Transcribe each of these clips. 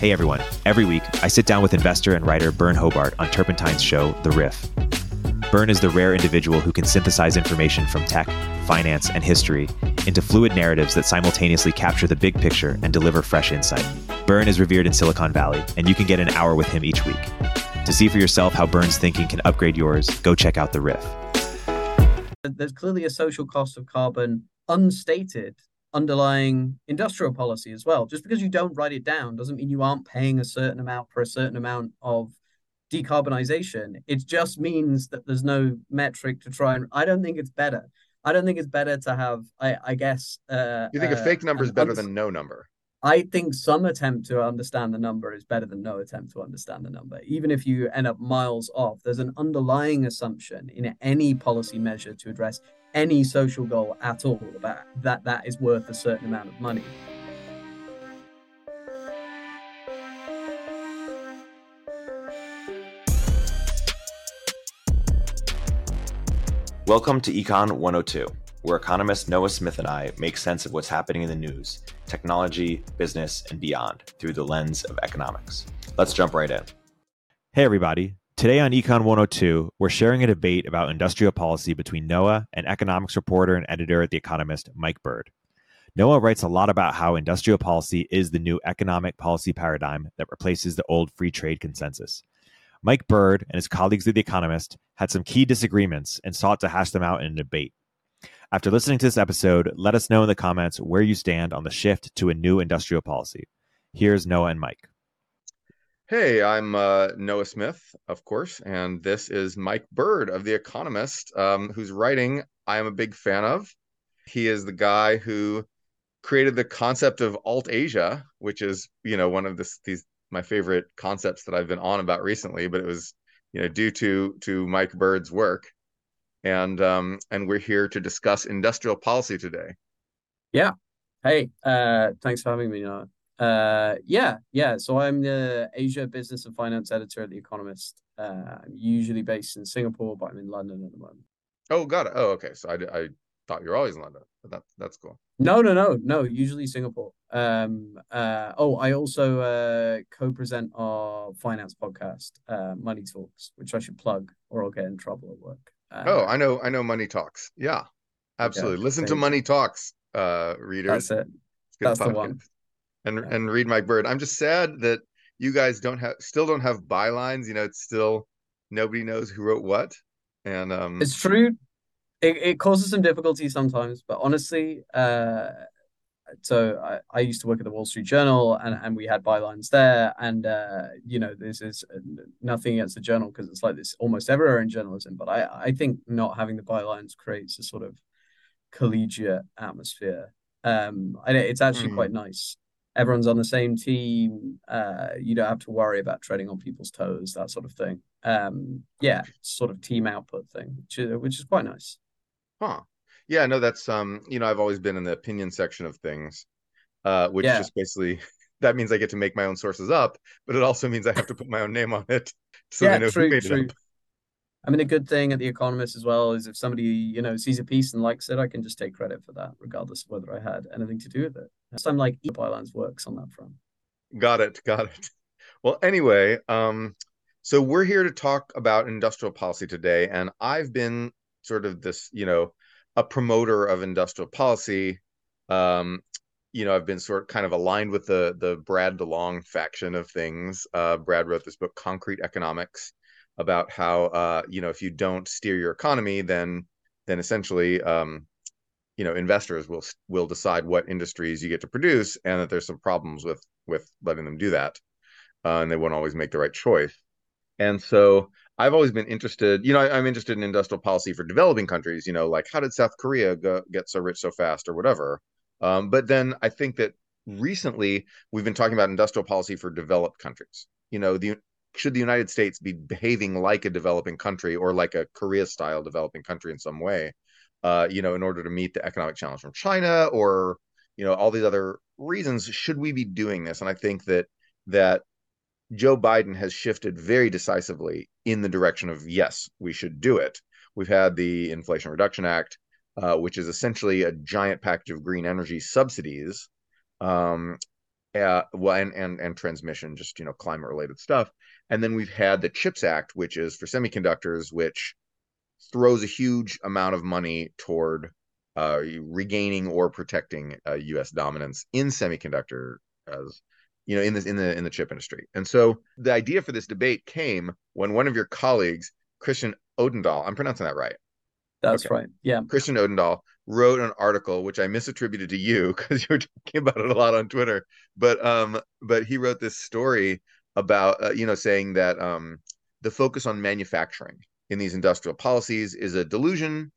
Hey everyone. Every week, I sit down with investor and writer Byrne Hobart on Turpentine's show, The Riff. Byrne is the rare individual who can synthesize information from tech, finance, and history into fluid narratives that simultaneously capture the big picture and deliver fresh insight. Byrne is revered in Silicon Valley, and you can get an hour with him each week. To see for yourself how Byrne's thinking can upgrade yours, go check out The Riff. There's clearly a social cost of carbon unstated underlying industrial policy as well. Just because you don't write it down doesn't mean you aren't paying a certain amount for a certain amount of decarbonization. It just means that there's no metric to try and. I don't think it's better. I don't think it's better to have. I, I guess. Uh, you think uh, a fake number is better uns- than no number? I think some attempt to understand the number is better than no attempt to understand the number. Even if you end up miles off, there's an underlying assumption in any policy measure to address any social goal at all about that that is worth a certain amount of money. Welcome to Econ 102, where economist Noah Smith and I make sense of what's happening in the news, technology, business, and beyond through the lens of economics. Let's jump right in. Hey, everybody. Today on Econ 102, we're sharing a debate about industrial policy between Noah and economics reporter and editor at The Economist, Mike Bird. Noah writes a lot about how industrial policy is the new economic policy paradigm that replaces the old free trade consensus. Mike Bird and his colleagues at The Economist had some key disagreements and sought to hash them out in a debate. After listening to this episode, let us know in the comments where you stand on the shift to a new industrial policy. Here's Noah and Mike. Hey, I'm uh, Noah Smith, of course, and this is Mike Bird of The Economist, um, whose writing I am a big fan of. He is the guy who created the concept of alt Asia, which is, you know, one of this, these my favorite concepts that I've been on about recently, but it was, you know, due to to Mike Bird's work. And um, and we're here to discuss industrial policy today. Yeah. Hey, uh, thanks for having me. Noah. Uh, yeah, yeah. So I'm the Asia Business and Finance Editor at The Economist. Uh, I'm usually based in Singapore, but I'm in London at the moment. Oh, got it. Oh, okay. So I, I thought you were always in London, but that that's cool. No, no, no, no. Usually Singapore. Um. Uh. Oh, I also uh co-present our finance podcast, uh, Money Talks, which I should plug, or I'll get in trouble at work. Uh, Oh, I know, I know. Money Talks. Yeah, absolutely. Listen to Money Talks, uh, readers. that's it. It's a good That's the one. And Yeah. and read Mike Bird. I'm just sad that you guys don't have still don't have bylines. You know, it's still nobody knows who wrote what. And um, It's true. It it causes some difficulty sometimes, but honestly, uh, so I, I used to work at the Wall Street Journal, and and we had bylines there, and uh, you know, this is uh, nothing against the journal because it's like this almost everywhere in journalism, but I I think not having the bylines creates a sort of collegiate atmosphere. Um, I it's actually Hmm. quite nice. Everyone's on the same team. Uh, you don't have to worry about treading on people's toes, that sort of thing. Um, yeah, sort of team output thing, which is, which is quite nice. Huh. Yeah, no, that's um, you know, I've always been in the opinion section of things, uh, which Yeah. just basically that means I get to make my own sources up, but it also means I have to put my own name on it so yeah, they know true, who made true. it up. I mean, a good thing at The Economist as well is if somebody, you know, sees a piece and likes it, I can just take credit for that, regardless of whether I had anything to do with it. So I'm like, bylines works on that front. Got it, got it. Well, anyway, um, so we're here to talk about industrial policy today, and I've been sort of this, you know, a promoter of industrial policy. Um, you know, I've been sort of kind of aligned with the the Brad DeLong faction of things. Uh, Brad wrote this book, Concrete Economics, about how uh, you know, if you don't steer your economy, then then essentially um, you know investors will will decide what industries you get to produce and that there's some problems with with letting them do that uh, and they won't always make the right choice. And so i've always been interested you know I, am interested in industrial policy for developing countries you know like how did south korea go, get so rich so fast or whatever. Um, but then i think that recently we've been talking about industrial policy for developed countries. You know the should the united states be behaving like a developing country or like a korea style developing country in some way uh, you know, in order to meet the economic challenge from China or, you know, all these other reasons, should we be doing this? And I think that that Joe Biden has shifted very decisively in the direction of yes, we should do it. We've had the Inflation Reduction Act, uh, which is essentially a giant package of green energy subsidies, um, uh, well, and, and and transmission, just you know, climate related stuff. And then we've had the CHIPS Act, which is for semiconductors, which throws a huge amount of money toward uh, regaining or protecting uh, U.S. dominance in semiconductor as you know in this in the in the chip industry. And so the idea for this debate came when one of your colleagues, Christian Odendahl, I'm pronouncing that right. That's okay. right. Yeah. Christian Odendahl wrote an article which I misattributed to you because you were talking about it a lot on Twitter. But um, but he wrote this story about uh, you know saying that um, the focus on manufacturing in these industrial policies is a delusion,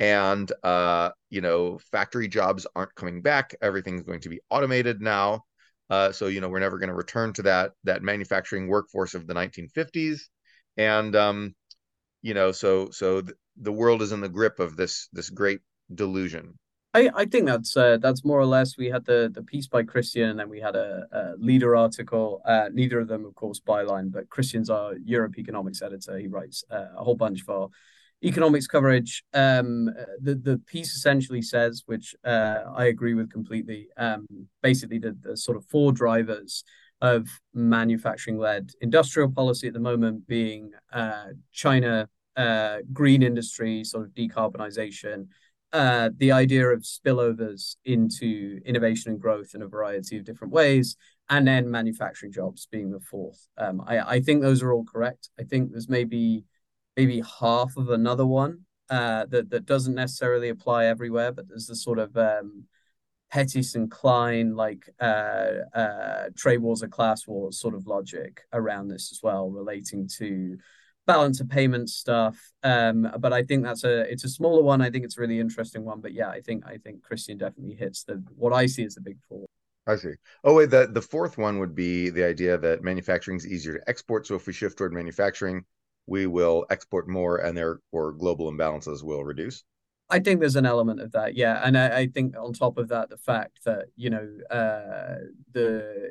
and uh, you know factory jobs aren't coming back. Everything's going to be automated now. Uh, so you know we're never going to return to that that manufacturing workforce of the 1950s, and um, you know so so th- the world is in the grip of this this great delusion. I, I think that's uh, that's more or less. We had the the piece by Christian, and then we had a, a leader article. Uh, neither of them, of course, byline, but Christian's our Europe economics editor. He writes uh, a whole bunch for economics coverage. Um, the the piece essentially says, which uh, I agree with completely. Um, basically, the the sort of four drivers of manufacturing led industrial policy at the moment being uh, China, uh, green industry, sort of decarbonization uh, the idea of spillovers into innovation and growth in a variety of different ways, and then manufacturing jobs being the fourth. Um, I, I think those are all correct. I think there's maybe maybe half of another one uh, that that doesn't necessarily apply everywhere, but there's the sort of um, Pettis and Klein like uh, uh, trade wars or class wars sort of logic around this as well, relating to balance of payment stuff. Um, but I think that's a it's a smaller one. I think it's a really interesting one. But yeah, I think I think Christian definitely hits the what I see as the big four. I see. Oh wait, the the fourth one would be the idea that manufacturing is easier to export. So if we shift toward manufacturing, we will export more, and therefore global imbalances will reduce. I think there's an element of that, yeah, and I, I think on top of that, the fact that you know uh, the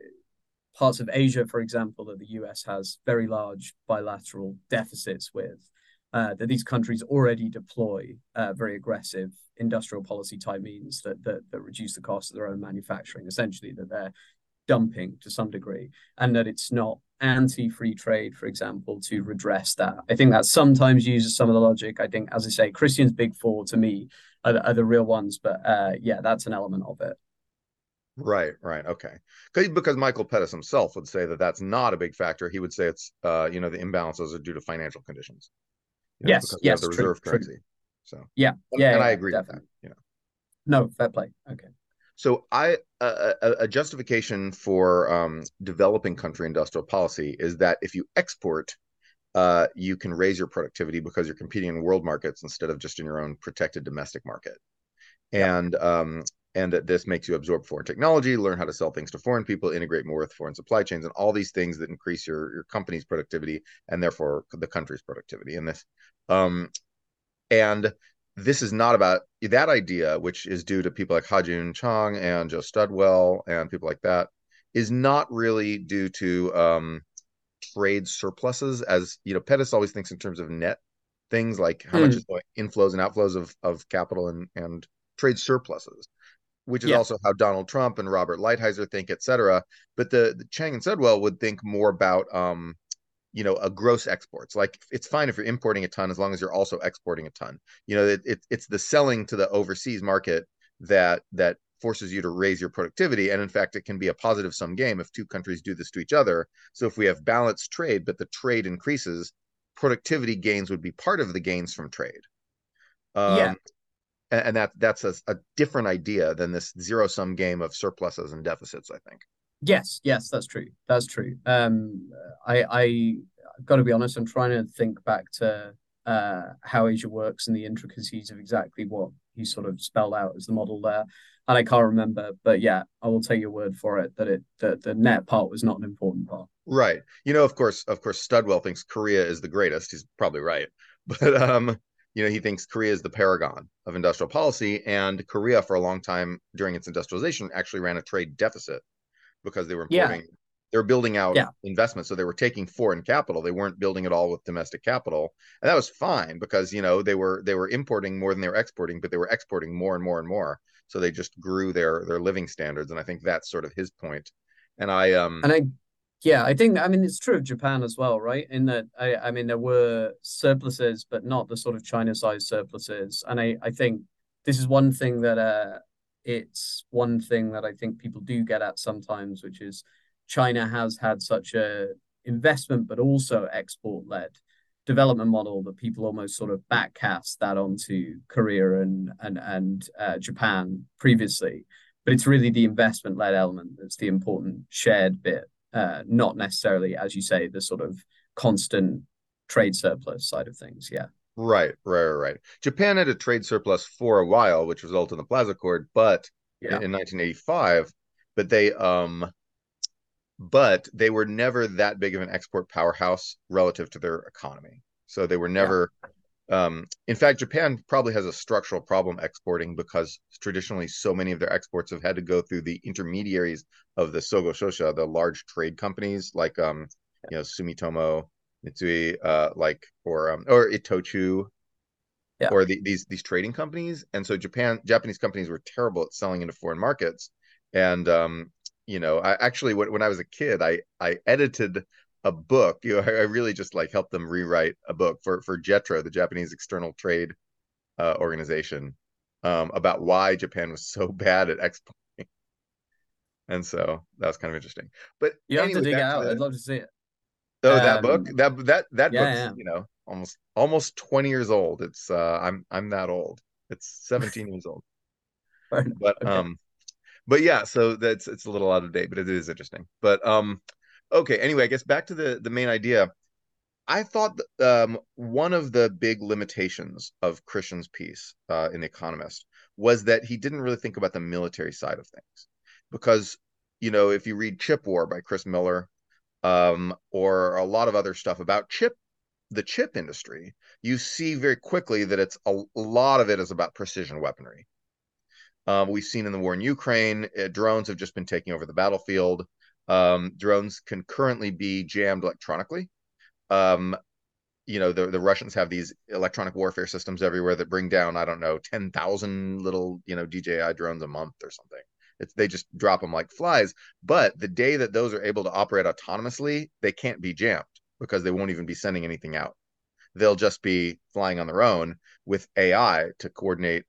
parts of Asia, for example, that the US has very large bilateral deficits with, uh, that these countries already deploy uh, very aggressive industrial policy type means that, that that reduce the cost of their own manufacturing, essentially that they're dumping to some degree, and that it's not anti-free trade, for example, to redress that. I think that sometimes uses some of the logic. I think, as I say, Christian's big four to me are, are the real ones, but uh, yeah, that's an element of it. Right, right, okay. Because Michael Pettis himself would say that that's not a big factor. He would say it's, uh, you know, the imbalances are due to financial conditions. You know, yes, yes, the reserve true, currency. True. So yeah, yeah, and yeah, I agree definitely. with that. Yeah. No, fair play. Okay. So I a, a justification for um, developing country industrial policy is that if you export, uh, you can raise your productivity because you're competing in world markets instead of just in your own protected domestic market. And um, and that this makes you absorb foreign technology, learn how to sell things to foreign people, integrate more with foreign supply chains, and all these things that increase your your company's productivity and therefore the country's productivity. And this, um, and this is not about that idea, which is due to people like Ha-Joon Chang and Joe Studwell and people like that, is not really due to um, trade surpluses. As you know, Pettis always thinks in terms of net things like how mm. much is going inflows and outflows of of capital and and trade surpluses which is yeah. also how Donald Trump and Robert Lighthizer think, et cetera. But the, the Chang and Studwell would think more about, um, you know, a gross exports. Like it's fine if you're importing a ton as long as you're also exporting a ton. You know, it, it, it's the selling to the overseas market that that forces you to raise your productivity. And in fact, it can be a positive sum game if two countries do this to each other. So if we have balanced trade, but the trade increases, productivity gains would be part of the gains from trade. Um, yeah and that that's a, a different idea than this zero sum game of surpluses and deficits i think. Yes yes that's true that's true. Um i i got to be honest i'm trying to think back to uh how asia works and the intricacies of exactly what he sort of spelled out as the model there and i can't remember but yeah i will take your word for it that it that the net part was not an important part. Right. You know of course of course studwell thinks korea is the greatest he's probably right but um you know, he thinks Korea is the paragon of industrial policy. And Korea, for a long time during its industrialization, actually ran a trade deficit because they were importing, yeah. they were building out yeah. investments. So they were taking foreign capital. They weren't building it all with domestic capital. And that was fine because, you know, they were they were importing more than they were exporting, but they were exporting more and more and more. So they just grew their their living standards. And I think that's sort of his point. point And I um and I yeah, I think I mean it's true of Japan as well, right? In that I I mean there were surpluses, but not the sort of China-sized surpluses. And I I think this is one thing that uh it's one thing that I think people do get at sometimes, which is China has had such a investment but also export-led development model that people almost sort of backcast that onto Korea and and and uh, Japan previously. But it's really the investment-led element that's the important shared bit uh, not necessarily, as you say, the sort of constant trade surplus side of things. Yeah. Right, right, right. Japan had a trade surplus for a while, which resulted in the Plaza Accord, but yeah. in, in 1985, but they um but they were never that big of an export powerhouse relative to their economy. So they were never yeah. Um, in fact, Japan probably has a structural problem exporting because traditionally so many of their exports have had to go through the intermediaries of the Sogo Shosha, the large trade companies like um, you know Sumitomo, Mitsui, uh, like or um, or Itochu, yeah. or the, these these trading companies. And so Japan Japanese companies were terrible at selling into foreign markets. And um, you know, I actually when, when I was a kid, I I edited a book. You know, I, I, really just like helped them rewrite a book for for JETRO, the Japanese External Trade uh, Organization, um, about why Japan was so bad at exporting. And so that was kind of interesting. But you anyway, have to dig out. The, I'd love to see it. Oh, um, that book that that that yeah, book's yeah. you know almost almost twenty years old. It's uh, I'm I'm that old. It's seventeen years old. But okay. um, but yeah, so that's it's a little out of date, but it is interesting. But um, okay anyway i guess back to the the main idea. I thought um, one of the big limitations of christian's piece uh, in the economist was that he didn't really think about the military side of things. Because you know if you read chip war by chris miller um, or a lot of other stuff about chip the chip industry you see very quickly that it's a, a lot of it is about precision weaponry. Um, we've seen in the war in ukraine uh, drones have just been taking over the battlefield um, drones can currently be jammed electronically. Um, you know, the, the Russians have these electronic warfare systems everywhere that bring down, I don't know, 10,000 little, you know, DJI drones a month or something. It's, they just drop them like flies. But the day that those are able to operate autonomously, they can't be jammed because they won't even be sending anything out. They'll just be flying on their own with AI to coordinate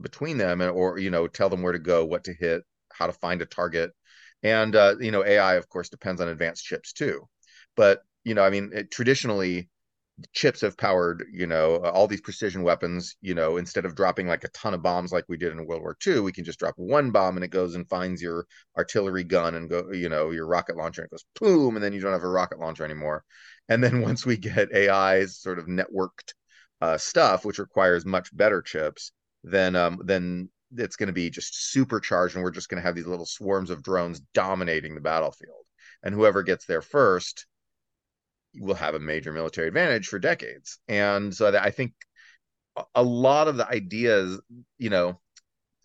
between them and or you know tell them where to go, what to hit, how to find a target, and uh, you know ai of course depends on advanced chips too. But you know i mean it, traditionally chips have powered you know all these precision weapons you know instead of dropping like a ton of bombs like we did in world war ii we can just drop one bomb and it goes and finds your artillery gun and go you know your rocket launcher and it goes boom and then you don't have a rocket launcher anymore. And then once we get ai's sort of networked uh, stuff which requires much better chips then um, then it's going to be just supercharged and we're just going to have these little swarms of drones dominating the battlefield and whoever gets there first will have a major military advantage for decades and so i think a lot of the ideas you know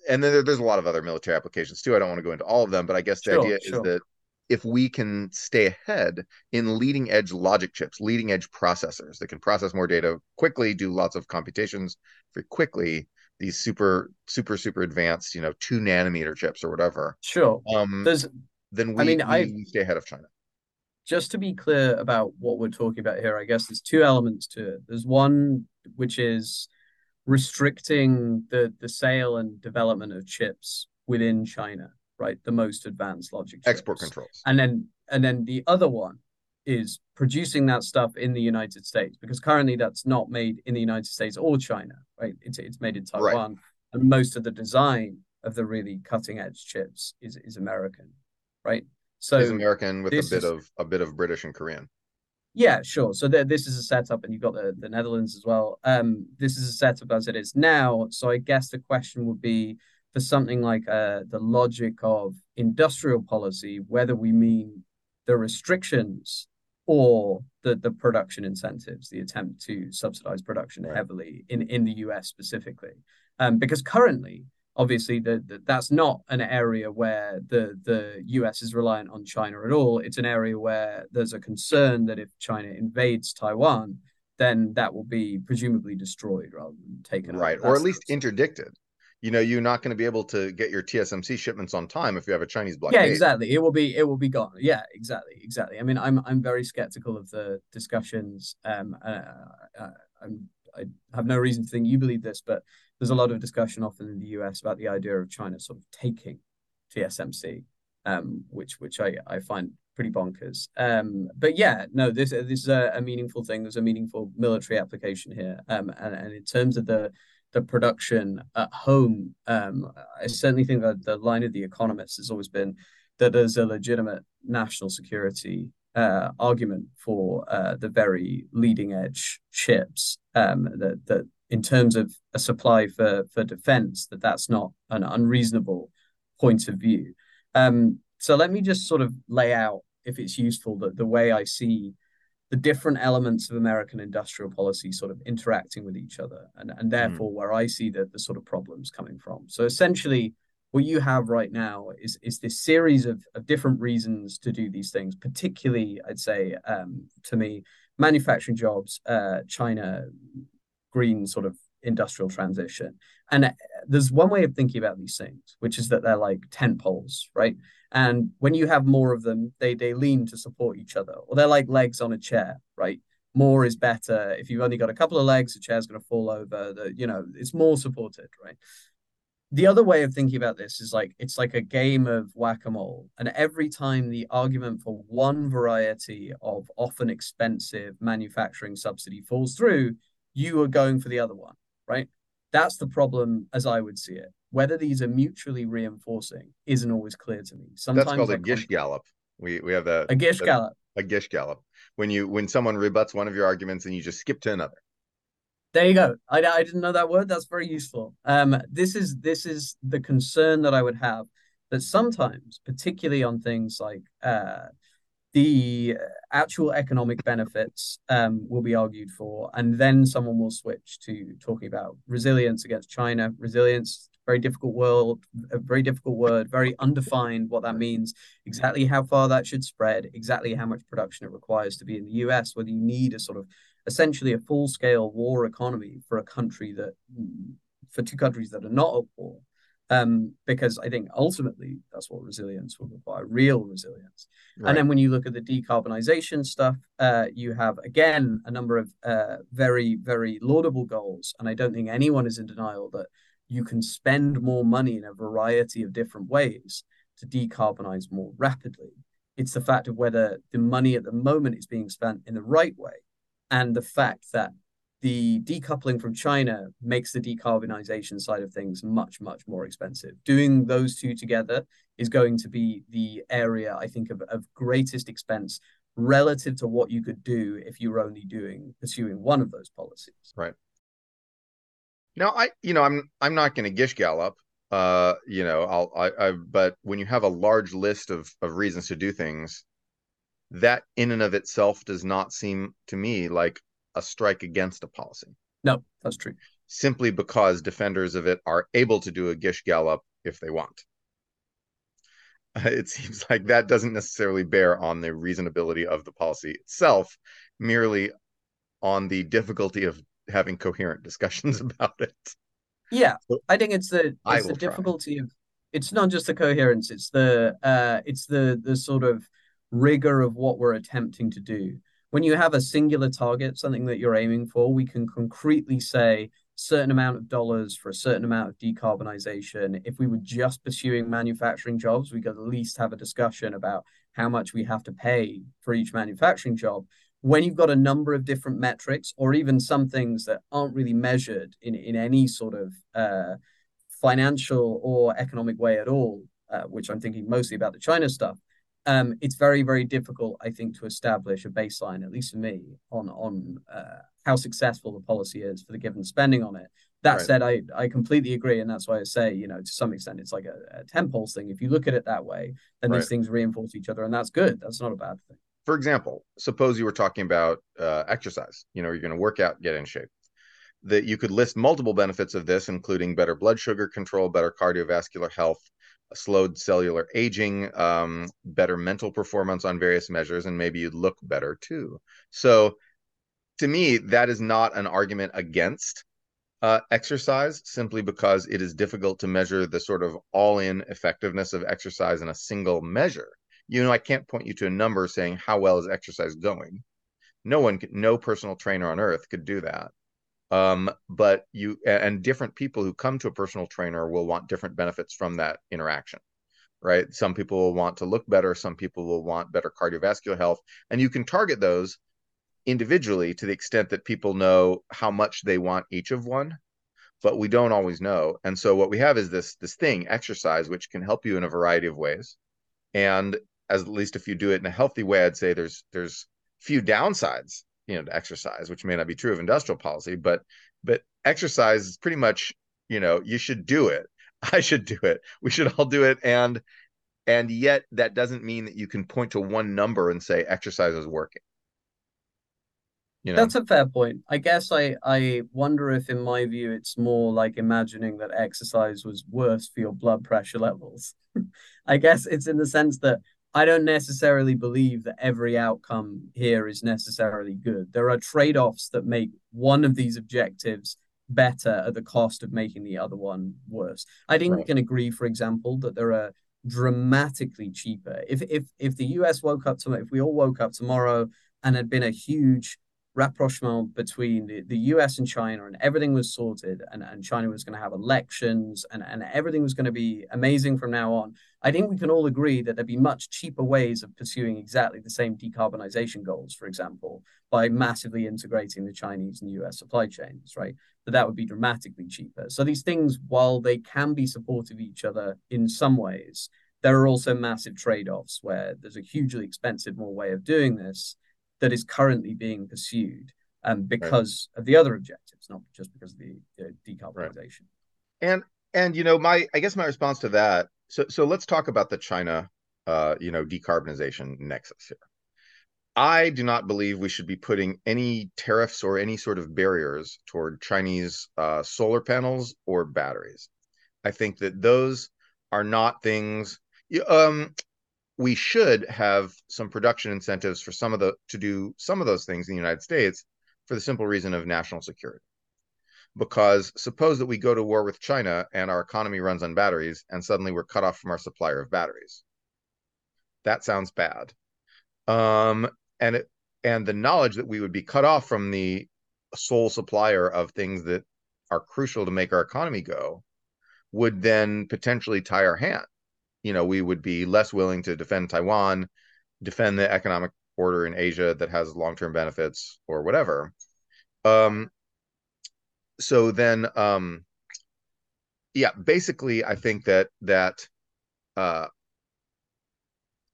and then there's a lot of other military applications too i don't want to go into all of them but i guess the sure, idea sure. is that if we can stay ahead in leading edge logic chips leading edge processors that can process more data quickly do lots of computations very quickly these super super super advanced you know two nanometer chips or whatever. Sure. Um there's then we, I mean, we, I, we stay ahead of china. Just to be clear about what we're talking about here i guess there's two elements to it. There's one which is restricting the the sale and development of chips within china right? The most advanced logic chips. export controls. And then and then the other one is producing that stuff in the United States because currently that's not made in the United States or China, right? It's it's made in Taiwan, right. and most of the design of the really cutting edge chips is is American, right? So is American with a bit is, of a bit of British and Korean. Yeah, sure. So this is a setup, and you've got the, the Netherlands as well. Um, this is a setup as it is now. So I guess the question would be for something like uh, the logic of industrial policy, whether we mean the restrictions or the the production incentives, the attempt to subsidize production right. heavily in in the US specifically, um, because currently, obviously, the, the, that's not an area where the the US is reliant on China at all. It's an area where there's a concern that if China invades Taiwan, then that will be presumably destroyed rather than taken right, or at least interdicted. You know you're not going to be able to get your TSMC shipments on time if you have a Chinese blockade. Yeah, exactly. It will be it will be gone. Yeah, exactly, exactly. I mean, I'm I'm very skeptical of the discussions. Um, uh, uh, I have no reason to think you believe this, but there's a lot of discussion often in the US about the idea of China sort of taking TSMC, um, which which I I find pretty bonkers. Um, but yeah, no, this this is a, a, meaningful thing. There's a meaningful military application here. Um, and, and in terms of the the production at home, um, I certainly think that the line of the economists has always been that there's a legitimate national security uh, argument for uh, the very leading edge chips um, that that in terms of a supply for for defense that that's not an unreasonable point of view. Um, so let me just sort of lay out if it's useful that the way I see the different elements of American industrial policy sort of interacting with each other, and and hmm. therefore mm. where I see the the sort of problems coming from. So essentially, what you have right now is is this series of of different reasons to do these things. Particularly, I'd say um, to me, manufacturing jobs, uh, China, green sort of industrial transition. And uh, there's one way of thinking about these things, which is that they're like tent poles, right? And when you have more of them, they they lean to support each other, or they're like legs on a chair, right? More is better. If you've only got a couple of legs, the chair's going to fall over. The you know it's more supported, right? The other way of thinking about this is like it's like a game of whack-a-mole, and every time the argument for one variety of often expensive manufacturing subsidy falls through, you are going for the other one, right? That's the problem as I would see it whether these are mutually reinforcing isn't always clear to me. Sometimes that's called a gish gallop. We we have that a gish gallop. A gish gallop. When you when someone rebuts one of your arguments and you just skip to another. There you go. I, I didn't know that word. That's very useful. Um, this is this is the concern that I would have that sometimes, particularly on things like uh, the actual economic benefits um, will be argued for, and then someone will switch to talking about resilience against China, resilience very difficult world, a very difficult word, very undefined what that means, exactly how far that should spread, exactly how much production it requires to be in the US, whether you need a sort of essentially a full scale war economy for a country that, for two countries that are not at war. Um, because I think ultimately that's what resilience will require, real resilience. Right. And then when you look at the decarbonization stuff, uh, you have again a number of uh, very, very laudable goals. And I don't think anyone is in denial that you can spend more money in a variety of different ways to decarbonize more rapidly. It's the fact of whether the money at the moment is being spent in the right way and the fact that the decoupling from China makes the decarbonization side of things much, much more expensive. Doing those two together is going to be the area, I think, of, of greatest expense relative to what you could do if you were only doing pursuing one of those policies. Right. Now, I, you know, I'm I'm not going to gish gallop. Uh, you know, I'll I, I but when you have a large list of of reasons to do things, that in and of itself does not seem to me like a strike against a policy. No, that's true. Simply because defenders of it are able to do a gish gallop if they want. It seems like that doesn't necessarily bear on the reasonability of the policy itself, merely on the difficulty of having coherent discussions about it. Yeah, so I think it's the it's the difficulty try. of it's not just the coherence, it's the uh it's the the sort of rigor of what we're attempting to do. When you have a singular target, something that you're aiming for, we can concretely say certain amount of dollars for a certain amount of decarbonization. If we were just pursuing manufacturing jobs, we could at least have a discussion about how much we have to pay for each manufacturing job when you've got a number of different metrics or even some things that aren't really measured in, in any sort of uh, financial or economic way at all, uh, which I'm thinking mostly about the China stuff, um, it's very, very difficult, I think, to establish a baseline, at least for me, on on uh, how successful the policy is for the given spending on it. That right. said, I, I completely agree, and that's why I say, you know, to some extent, it's like a, a tent poles thing. If you look at it that way, then right. these things reinforce each other, and that's good. That's not a bad thing for example, suppose you were talking about uh, exercise, you know, you're going to work out, get in shape. That you could list multiple benefits of this, including better blood sugar control, better cardiovascular health, slowed cellular aging, um, better mental performance on various measures, and maybe you'd look better too. So, to me, that is not an argument against uh, exercise simply because it is difficult to measure the sort of all-in effectiveness of exercise in a single measure. You know, I can't point you to a number saying how well is exercise going. No one, could, no personal trainer on earth could do that. Um, but you and different people who come to a personal trainer will want different benefits from that interaction right? Some people will want to look better, some people will want better cardiovascular health, and you can target those individually to the extent that people know how much they want each of one but we don't always know and so what we have is this this thing exercise which can help you in a variety of ways and as at least if you do it in a healthy way i'd say there's there's few downsides you know to exercise which may not be true of industrial policy but but exercise is pretty much you know you should do it i should do it we should all do it and and yet that doesn't mean that you can point to one number and say exercise is working you know? That's a fair point. I guess I I wonder if, in my view, it's more like imagining that exercise was worse for your blood pressure levels. I guess it's in the sense that I don't necessarily believe that every outcome here is necessarily good. There are trade offs that make one of these objectives better at the cost of making the other one worse. I think right. we can agree, for example, that there are dramatically cheaper. If if if the US woke up tomorrow, if we all woke up tomorrow and had been a huge rapprochement between the, the US and China and everything was sorted and, and China was going to have elections and, and everything was going to be amazing from now on, I think we can all agree that there'd be much cheaper ways of pursuing exactly the same decarbonization goals, for example, by massively integrating the Chinese and US supply chains, right? That that would be dramatically cheaper. So these things, while they can be supportive of each other in some ways, there are also massive trade-offs where there's a hugely expensive more way of doing this that is currently being pursued um, because right. of the other objectives, not just because of the, the decarbonization. Right. And and you know my I guess my response to that. So so let's talk about the China uh, you know decarbonization nexus here. I do not believe we should be putting any tariffs or any sort of barriers toward Chinese uh, solar panels or batteries. I think that those are not things. Um, we should have some production incentives for some of the to do some of those things in the United States for the simple reason of national security. Because suppose that we go to war with China and our economy runs on batteries and suddenly we're cut off from our supplier of batteries. That sounds bad. Um, and it and the knowledge that we would be cut off from the sole supplier of things that are crucial to make our economy go would then potentially tie our hand you know, we would be less willing to defend Taiwan, defend the economic order in Asia that has long-term benefits or whatever. Um, so then, um, yeah, basically, I think that that uh,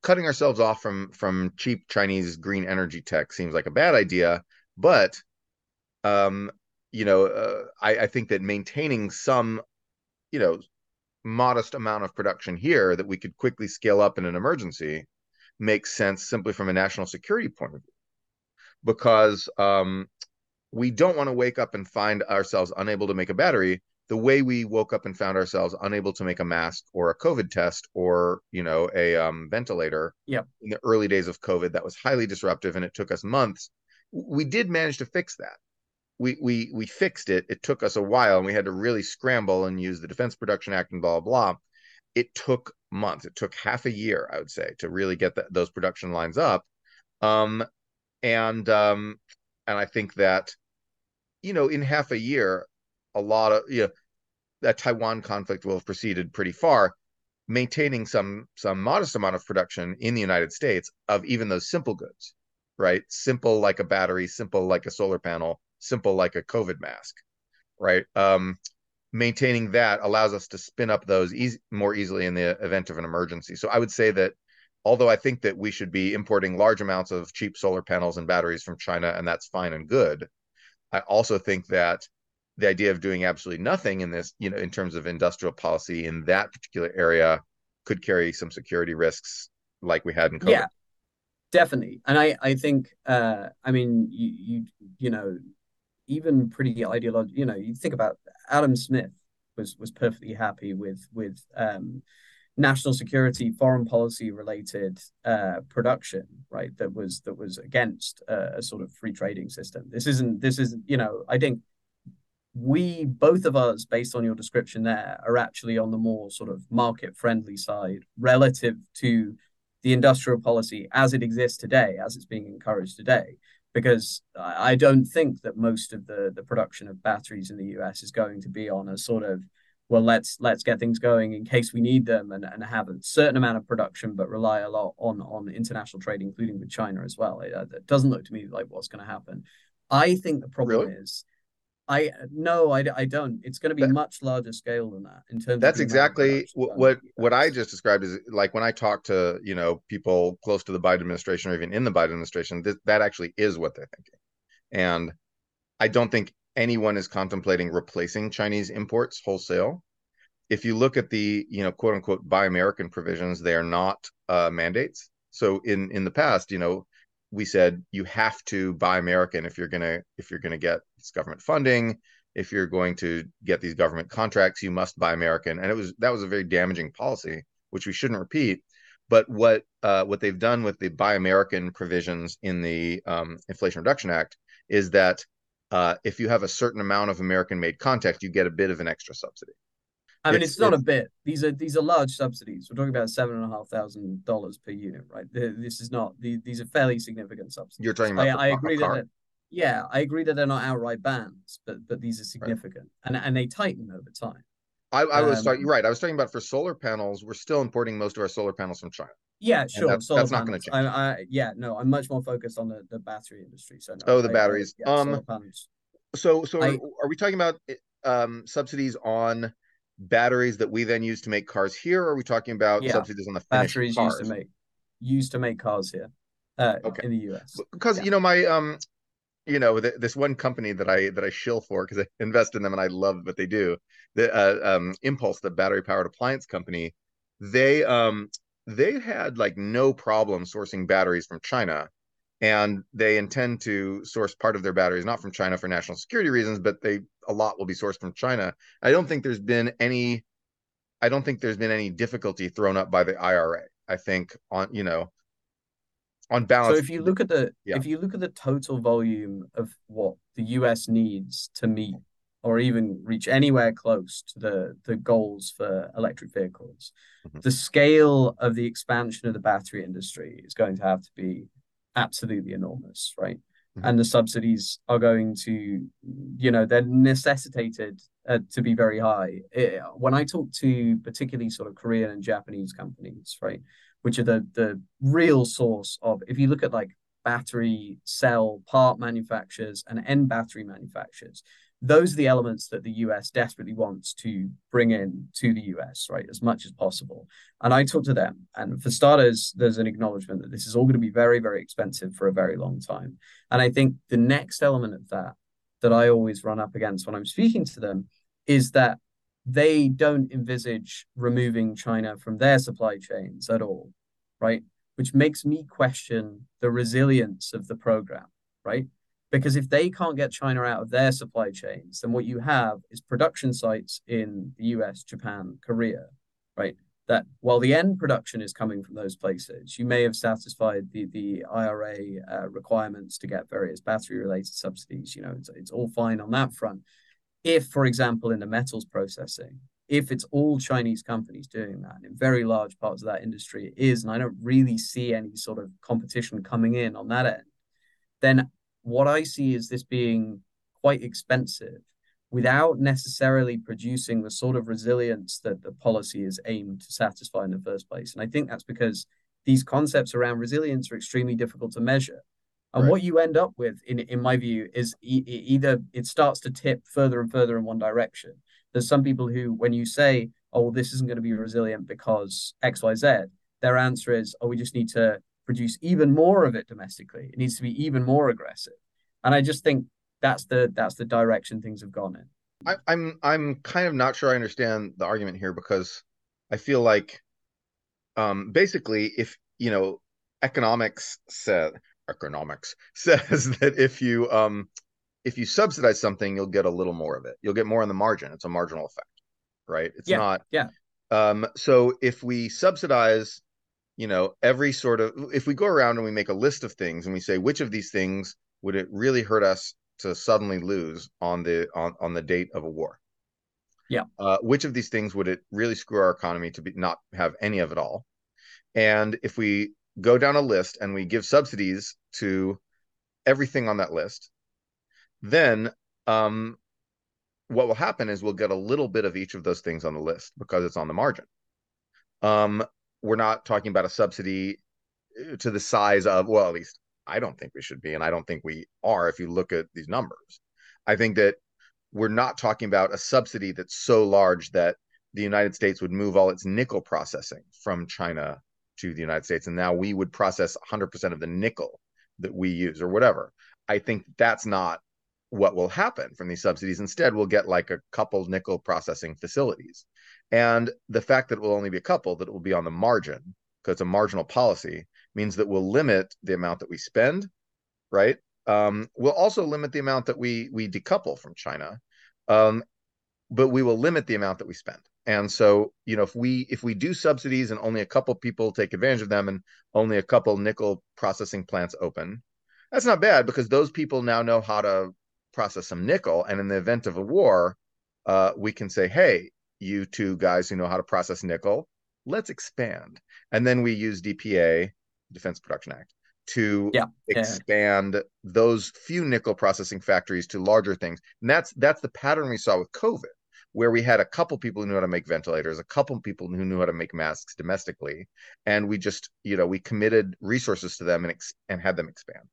cutting ourselves off from from cheap Chinese green energy tech seems like a bad idea, but um, you know, uh, I, I think that maintaining some, you know, modest amount of production here that we could quickly scale up in an emergency makes sense simply from a national security point of view. Because um, we don't want to wake up and find ourselves unable to make a battery the way we woke up and found ourselves unable to make a mask or a covid test or you know a um, ventilator yep. in the early days of covid that was highly disruptive and it took us months we did manage to fix that we we we fixed it. It took us a while, and we had to really scramble and use the Defense Production Act and blah blah. blah. It took months. It took half a year, I would say, to really get the, those production lines up. Um, and um, and I think that you know, in half a year, a lot of you know, that Taiwan conflict will have proceeded pretty far. Maintaining some some modest amount of production in the United States of even those simple goods, right? Simple like a battery, simple like a solar panel, simple like a COVID mask, right? Um, maintaining that allows us to spin up those easy, more easily in the event of an emergency. So I would say that although I think that we should be importing large amounts of cheap solar panels and batteries from China, and that's fine and good, I also think that the idea of doing absolutely nothing in this, you know, in terms of industrial policy in that particular area could carry some security risks like we had in COVID. Yeah, definitely. And I, I think, uh, I mean, you, you, you know, even pretty ideological. You know, you think about Adam Smith was was perfectly happy with with um, national security, foreign policy related uh, production, right? That was that was against a, a, sort of free trading system. This isn't this isn't you know I think we both of us, based on your description there, are actually on the more sort of market friendly side relative to the industrial policy as it exists today, as it's being encouraged today. Because I don't think that most of the the production of batteries in the US is going to be on a sort of well let's let's get things going in case we need them and, and have a certain amount of production but rely a lot on on international trade including with china as well. It, uh, it doesn't look to me like what's going to happen. I think the problem really? is i no I, I don't. It's going to be that, much larger scale than that in terms that's exactly what what, what i just described is like when i talk to you know people close to the biden administration or even in the biden administration th- that actually is what they're thinking. And i don't think anyone is contemplating replacing Chinese imports wholesale. If you look at the, you know, quote unquote buy American provisions, they are not uh, mandates. So in in the past, you know, we said you have to buy American if you're gonna if you're gonna get this government funding, if you're going to get these government contracts, you must buy American. And it was that was a very damaging policy, which we shouldn't repeat. But what uh, what they've done with the buy American provisions in the um, Inflation Reduction Act is that uh, if you have a certain amount of American made content, you get a bit of an extra subsidy. I mean, it's, it's not it's, a bit. These are these are large subsidies. We're talking about seven and a half thousand dollars per unit, right? This is not. These are fairly significant subsidies. You're talking about. I, I agree that. Yeah, I agree that they're not outright bans, but but these are significant, right. and and they tighten over time. I, I was um, talking right. I was talking about for solar panels. We're still importing most of our solar panels from China. Yeah, sure. That's, that's, not going to change. I, I, yeah, no, I'm much more focused on the, the battery industry. So no, oh, the batteries. Yeah, um, so so I, are we talking about um, subsidies on batteries that we then use to make cars here? Or are we talking about yeah, subsidies on the batteries cars? used to make used to make cars here uh, okay. in the US? Because yeah. you know my um you know th- this one company that I that I shill for because I invest in them and I love what they do. The uh, um, Impulse, the battery powered appliance company, they um they had like no problem sourcing batteries from China and they intend to source part of their batteries not from China for national security reasons, but they a lot will be sourced from China. I don't think there's been any I don't think there's been any difficulty thrown up by the IRA. I think on you know on balance. So if you look at the yeah. if you look at the total volume of what the US needs to meet or even reach anywhere close to the the goals for electric vehicles, mm-hmm. the scale of the expansion of the battery industry is going to have to be absolutely enormous, right? Mm-hmm. And the subsidies are going to, you know, they're necessitated uh, to be very high. It, when I talk to particularly sort of Korean and Japanese companies, right, which are the the real source of, if you look at like battery cell part manufacturers and end battery manufacturers, those are the elements that the US desperately wants to bring in to the US, right, as much as possible. And I talked to them, and for starters, there's an acknowledgement that this is all going to be very, very expensive for a very long time. And I think the next element of that that I always run up against when I'm speaking to them is that they don't envisage removing China from their supply chains at all, right? Which makes me question the resilience of the program, right? Because if they can't get China out of their supply chains, then what you have is production sites in the US, Japan, Korea, right? That while the end production is coming from those places, you may have satisfied the, the IRA uh, requirements to get various battery related subsidies. You know, it's, it's all fine on that front. If, for example, in the metals processing, if it's all Chinese companies doing that, in very large parts of that industry it is, and I don't really see any sort of competition coming in on that end, then what I see is this being quite expensive without necessarily producing the sort of resilience that the policy is aimed to satisfy in the first place. And I think that's because these concepts around resilience are extremely difficult to measure. And right. what you end up with, in, in my view, is e- either it starts to tip further and further in one direction. There's some people who, when you say, oh, this isn't going to be resilient because XYZ, their answer is, oh, we just need to produce even more of it domestically. It needs to be even more aggressive. And I just think that's the that's the direction things have gone in. I, I'm I'm kind of not sure I understand the argument here because I feel like um basically if you know economics said economics says that if you um if you subsidize something you'll get a little more of it you'll get more on the margin it's a marginal effect right it's yeah, not yeah um so if we subsidize you know every sort of if we go around and we make a list of things and we say which of these things would it really hurt us to suddenly lose on the on on the date of a war. Yeah. Uh, which of these things would it really screw our economy to be not have any of it all? And if we go down a list and we give subsidies to everything on that list, then um, what will happen is we'll get a little bit of each of those things on the list because it's on the margin. Um, we're not talking about a subsidy uh, to the size of, well, at least I don't think we should be, and I don't think we are if you look at these numbers. I think that we're not talking about a subsidy that's so large that the United States would move all its nickel processing from China to the United States, and now we would process 100% of the nickel that we use or whatever. I think that's not what will happen from these subsidies. Instead, we'll get like a couple nickel processing facilities. And the fact that it will only be a couple, that it will be on the margin, because it's a marginal policy, means that we'll limit the amount that we spend, right? Um, we'll also limit the amount that we we decouple from China, um, but we will limit the amount that we spend. And so, you know, if we if we do subsidies and only a couple people take advantage of them, and only a couple nickel processing plants open, that's not bad because those people now know how to process some nickel. And in the event of a war, uh, we can say, hey, you two guys who know how to process nickel, let's expand. And then we use DPA, Defense Production Act, to yeah, expand yeah. those few nickel processing factories to larger things. And that's that's the pattern we saw with COVID, where we had a couple people who knew how to make ventilators, a couple people who knew how to make masks domestically, and we just you know we committed resources to them and ex- and had them expand.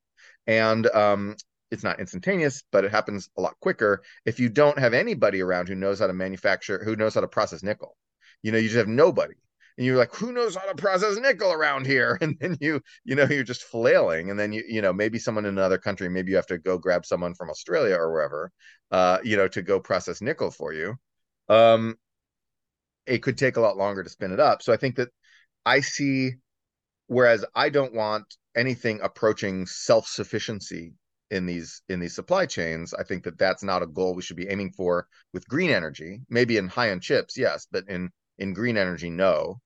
And um, it's not instantaneous, but it happens a lot quicker if you don't have anybody around who knows how to manufacture, who knows how to process nickel. You know, you just have nobody. And you're like, who knows how to process nickel around here? And then you, you know, you're just flailing. And then you, you know, maybe someone in another country, maybe you have to go grab someone from Australia or wherever, uh, you know, to go process nickel for you. Um, it could take a lot longer to spin it up. So I think that I see, whereas I don't want anything approaching self-sufficiency in these in these supply chains i think that that's not a goal we should be aiming for with green energy. Maybe in high end chips yes but in in green energy no.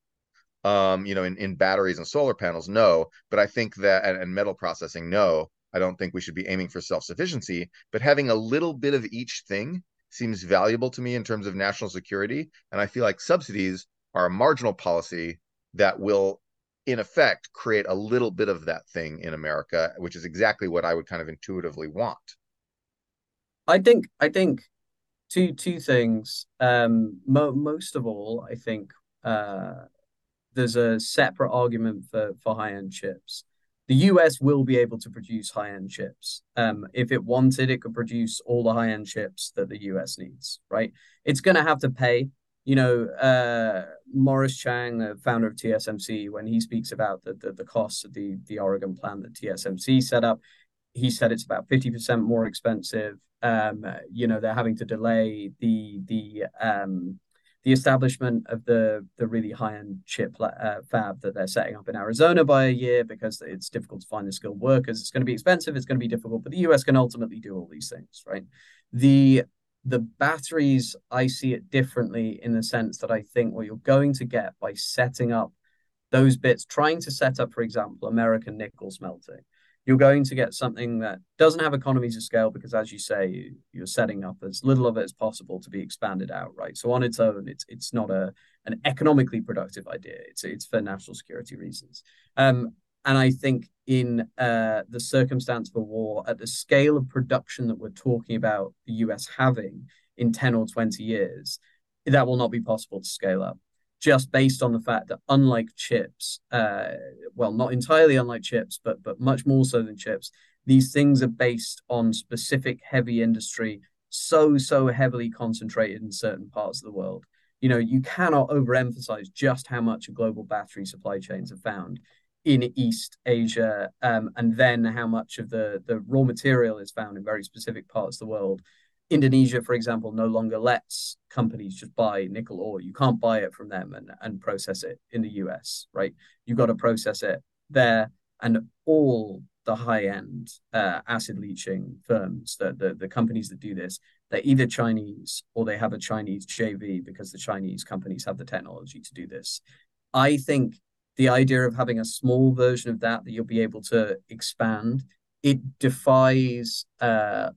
Um you know in, in batteries and solar panels no. But i think that and, and metal processing no. I don't think we should be aiming for self-sufficiency. But having a little bit of each thing seems valuable to me in terms of national security. And i feel like subsidies are a marginal policy that will in effect create a little bit of that thing in America, which is exactly what I would kind of intuitively want. I think I think two two things. Um, mo- most of all, I think uh, there's a separate argument for for high end chips. The US will be able to produce high end chips. Um, if it wanted, it could produce all the high end chips that the US needs. Right? It's going to have to pay you know, uh, Morris Chang, the founder of TSMC, when he speaks about the, the, the costs of the, the Oregon plant that TSMC set up, he said it's about 50% more expensive. Um, you know, they're having to delay the the um, the establishment of the the really high end chip uh, fab that they're setting up in Arizona by a year because it's difficult to find the skilled workers. It's going to be expensive. It's going to be difficult, but the US can ultimately do all these things, right? The the batteries, I see it differently in the sense that I think what you're going to get by setting up those bits, trying to set up, for example, American nickel smelting, you're going to get something that doesn't have economies of scale because, as you say, you're setting up as little of it as possible to be expanded out, right? So on its own, it's it's not a an economically productive idea. It's it's for national security reasons. Um, and I think in uh, the circumstance of a war, at the scale of production that we're talking about the US having in 10 or 20 years, that will not be possible to scale up. Just based on the fact that, unlike chips, uh, well, not entirely unlike chips, but but much more so than chips, these things are based on specific heavy industry, so so heavily concentrated in certain parts of the world. You know, you cannot overemphasize just how much global battery supply chains are found in East Asia, um, and then how much of the, the raw material is found in very specific parts of the world. Indonesia, for example, no longer lets companies just buy nickel ore. You can't buy it from them and, and process it in the US, right? You've got to process it there. And all the high end uh, acid leaching firms, the, the, the companies that do this, they're either Chinese or they have a Chinese JV because the Chinese companies have the technology to do this. I think the idea of having a small version of that that you'll be able to expand it defies uh,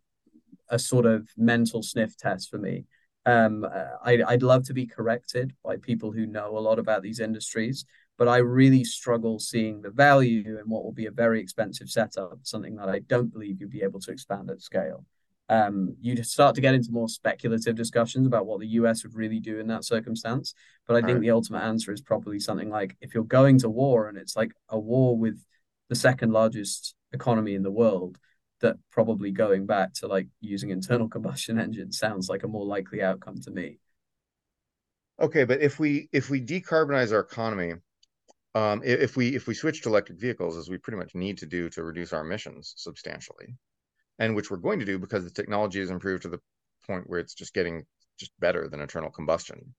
a sort of mental sniff test for me. Um, I, I'd love to be corrected by people who know a lot about these industries, but I really struggle seeing the value in what will be a very expensive setup, something that I don't believe you'll be able to expand at scale. Um, you'd start to get into more speculative discussions about what the US would really do in that circumstance. But I think right. the ultimate answer is probably something like if you're going to war and it's like a war with the second largest economy in the world, that probably going back to like using internal combustion engines sounds like a more likely outcome to me. Okay, but if we if we decarbonize our economy, um, if we if we switch to electric vehicles, as we pretty much need to do to reduce our emissions substantially, and which we're going to do because the technology has improved to the point where it's just getting just better than internal combustion.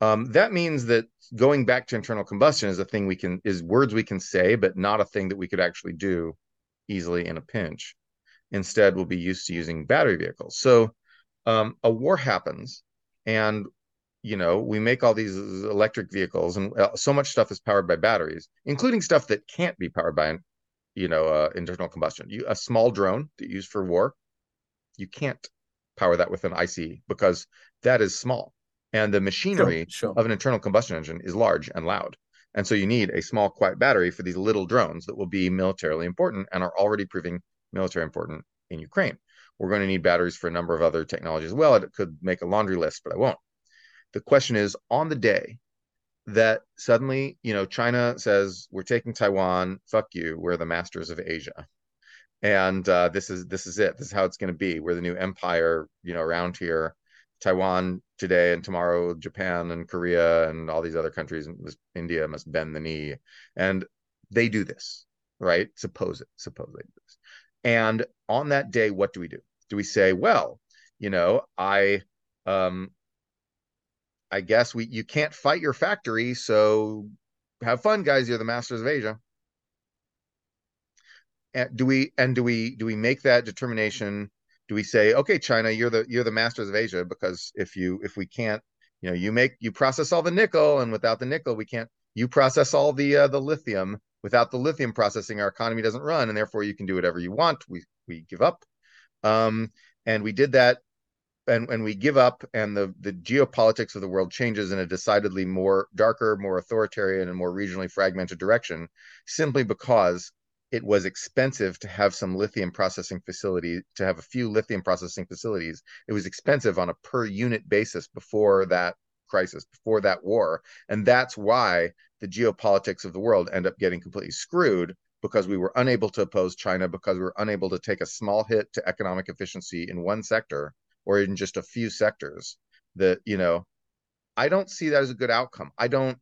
Um, that means that going back to internal combustion is a thing we can is words we can say, but not a thing that we could actually do easily in a pinch. Instead, we'll be used to using battery vehicles. So um, a war happens, and you know we make all these electric vehicles, and uh, so much stuff is powered by batteries, including stuff that can't be powered by you know uh, internal combustion. You, a small drone that you use for war, you can't power that with an ICE because that is small, and the machinery sure, sure. of an internal combustion engine is large and loud. And so you need a small, quiet battery for these little drones that will be militarily important and are already proving military important in Ukraine. We're going to need batteries for a number of other technologies as well. It could make a laundry list, but I won't. The question is on the day that suddenly, you know, China says we're taking Taiwan, fuck you, we're the masters of Asia. And uh, this is this is it. This is how it's going to be. We're the new empire, you know, around here. Taiwan today and tomorrow, Japan and Korea and all these other countries, India must bend the knee, and they do this, right? Suppose it, suppose they do this. And on that day, what do we do? Do we say, well, you know, I um I guess we you can't fight your factory, so have fun, guys. You're the masters of Asia. And do we and do we do we make that determination? Do we say, okay, China, you're the you're the masters of Asia because if you if we can't, you know, you make you process all the nickel, and without the nickel, we can't. You process all the uh, the lithium, without the lithium processing, our economy doesn't run, and therefore you can do whatever you want. We we give up, um, and we did that, and we give up, and the the geopolitics of the world changes in a decidedly more darker, more authoritarian, and more regionally fragmented direction, simply because it was expensive to have some lithium processing facility to have a few lithium processing facilities it was expensive on a per unit basis before that crisis before that war. And that's why the geopolitics of the world end up getting completely screwed because we were unable to oppose China, because we were unable to take a small hit to economic efficiency in one sector or in just a few sectors. That, you know, I don't see that as a good outcome. I don't,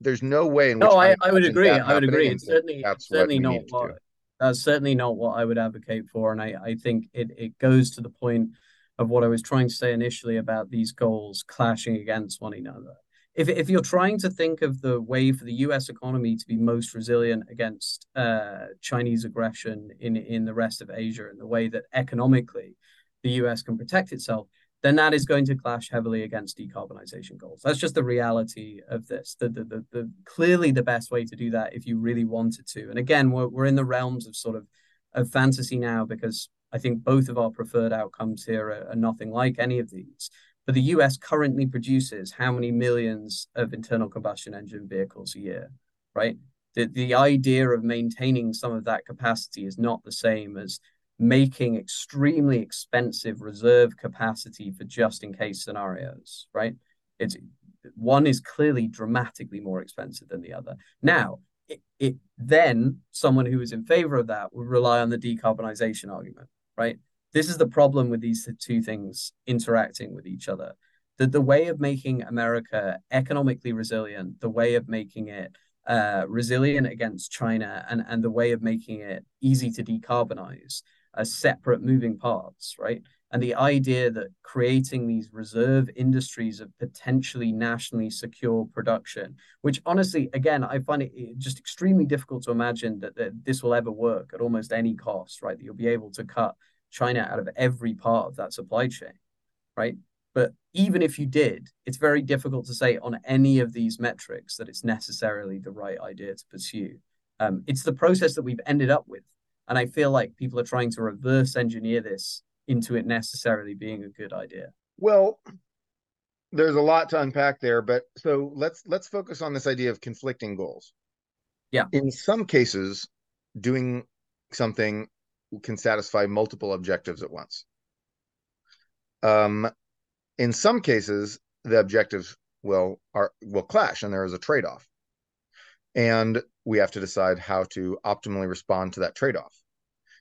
there's no way in which. No, I, I would agree. I would agree. It's certainly, that's certainly not what, that's certainly not what I would advocate for. And I, I think it, it goes to the point of what I was trying to say initially about these goals clashing against one another. If, if you're trying to think of the way for the US economy to be most resilient against uh, Chinese aggression in, in the rest of Asia and the way that economically the US can protect itself, then that is going to clash heavily against decarbonization goals. That's just the reality of this. The, the, the, the, clearly the best way to do that if you really wanted to. And again, we're, we're in the realms of sort of of fantasy now because I think both of our preferred outcomes here are, are nothing like any of these. But the US currently produces how many millions of internal combustion engine vehicles a year, right? The, the idea of maintaining some of that capacity is not the same as making extremely expensive reserve capacity for just in case scenarios, right? It's one is clearly dramatically more expensive than the other. Now, it, it then someone who is in favor of that would rely on the decarbonization argument, right? This is the problem with these two things interacting with each other. That the way of making America economically resilient, the way of making it uh, resilient against China, and, and the way of making it easy to decarbonize are separate moving parts, right? And the idea that creating these reserve industries of potentially nationally secure production, which honestly, again, I find it just extremely difficult to imagine that, that this will ever work at almost any cost, right? That you'll be able to cut China out of every part of that supply chain, right? But even if you did, it's very difficult to say on any of these metrics that it's necessarily the right idea to pursue. Um, it's the process that we've ended up with. And I feel like people are trying to reverse engineer this into it necessarily being a good idea? Well, there's a lot to unpack there, but so let's let's focus on this idea of conflicting goals. Yeah. In some cases, doing something can satisfy multiple objectives at once. Um, in some cases, the objectives will are will clash, and there is a trade-off, and we have to decide how to optimally respond to that trade-off.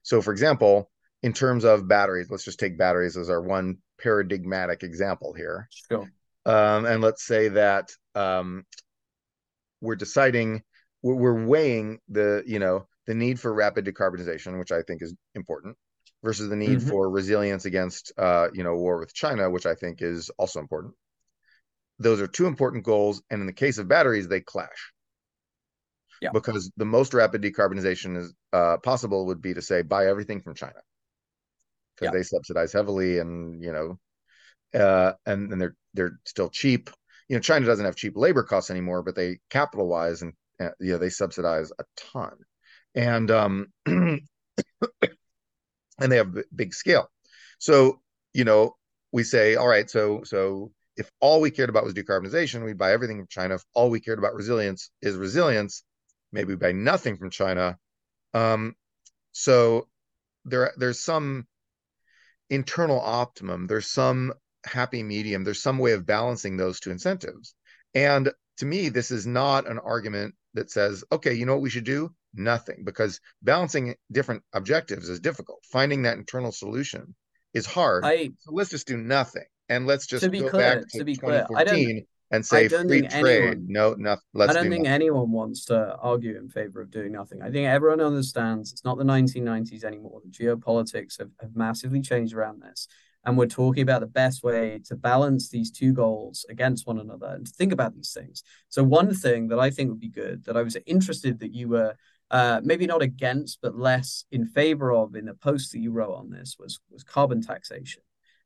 So, for example, in terms of batteries, let's just take batteries as our one paradigmatic example here. Sure. Um, and let's say that um, we're deciding, we're, we're weighing the, you know, the need for rapid decarbonization, which I think is important, versus the need Mhm. for resilience against, uh, you know, war with China, which I think is also important. Those are two important goals, and in the case of batteries, they clash. Yeah. Because the most rapid decarbonization is uh, possible would be to say buy everything from China because Yeah. they subsidize heavily, and you know, uh, and and they're they're still cheap. You know, China doesn't have cheap labor costs anymore, but they capitalize and uh, you know they subsidize a ton, and um, and they have big scale. So you know, we say, all right, so so if all we cared about was decarbonization, we'd buy everything from China. If all we cared about resilience is resilience, maybe we buy nothing from China. Um, so there there's some internal optimum. There's some happy medium. There's some way of balancing those two incentives. And to me, this is not an argument that says, okay, you know what we should do? Nothing, because balancing different objectives is difficult. Finding that internal solution is hard. I so let's just do nothing. And let's just To be go clear- back to, to be clear, I don't- 2014 and say free trade. anyone- no, no, let's I don't do think nothing. anyone wants to argue in favor of doing nothing. I think everyone understands it's not the 1990s anymore. The geopolitics have, have massively changed around this. And we're talking about the best way to balance these two goals against one another and to think about these things. So, one thing that I think would be good that I was interested that you were uh, maybe not against, but less in favor of in the post that you wrote on this was, was carbon taxation.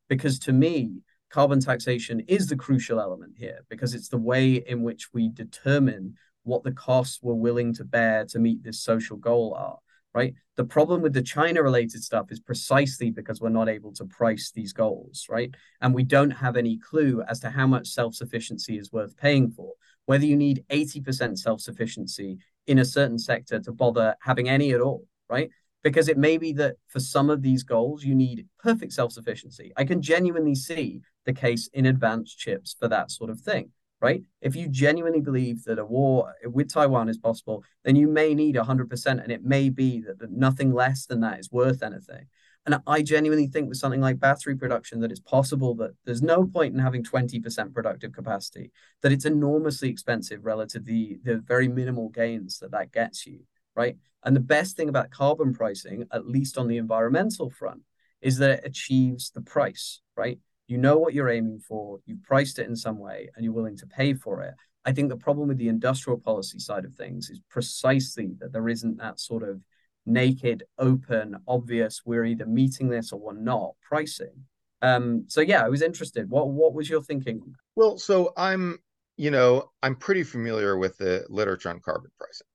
Because to me, carbon taxation is the crucial element here because it's the way in which we determine what the costs we're willing to bear to meet this social goal are right? The problem with the china related stuff is precisely because we're not able to price these goals right? And we don't have any clue as to how much self-sufficiency is worth paying for. Whether you need 80% self-sufficiency in a certain sector to bother having any at all right because it may be that for some of these goals you need perfect self-sufficiency. I can genuinely see the case in advanced chips for that sort of thing right? If you genuinely believe that a war with taiwan is possible then you may need 100% and it may be that, that nothing less than that is worth anything. And i genuinely think with something like battery production that it's possible that there's no point in having 20% productive capacity that it's enormously expensive relative to the, the very minimal gains that that gets you right and the best thing about carbon pricing, at least on the environmental front, is that it achieves the price, right? You know what you're aiming for, you've priced it in some way, and you're willing to pay for it. I think the problem with the industrial policy side of things is precisely that there isn't that sort of naked, open, obvious, we're either meeting this or we're not pricing. Um, so yeah, I was interested. What what was your thinking? Well, so I'm, you know, I'm pretty familiar with the literature on carbon pricing.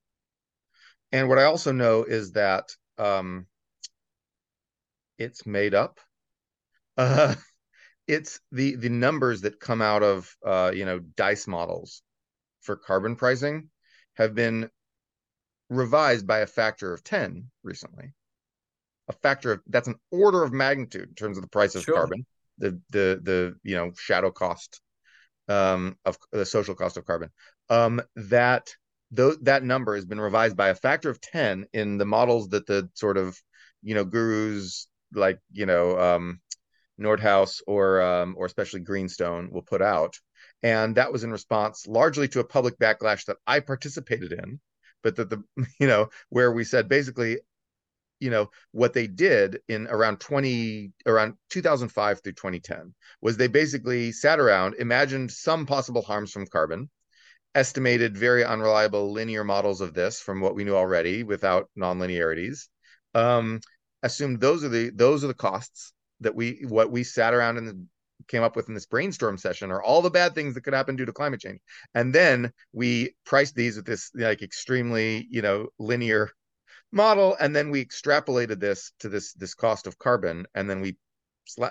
And what I also know is that um, it's made up. Uh, it's the the numbers that come out of uh, you know dice models for carbon pricing have been revised by a factor of 10 recently. A factor of that's an order of magnitude in terms of the price of Sure. carbon, the the the you know shadow cost um, of the social cost of carbon. Um, that though that number has been revised by a factor of 10 in the models that the sort of you know gurus like you know um, Nordhaus or um, or especially Greenstone will put out, and that was in response largely to a public backlash that I participated in, but that the you know where we said basically, you know what they did in around 20 around 2005 through 2010 was they basically sat around, imagined some possible harms from carbon, estimated very unreliable linear models of this from what we knew already without nonlinearities, um, assumed those are the those are the costs that we what we sat around and came up with in this brainstorm session are all the bad things that could happen due to climate change. And then we priced these with this like extremely you know linear model and then we extrapolated this to this this cost of carbon and then we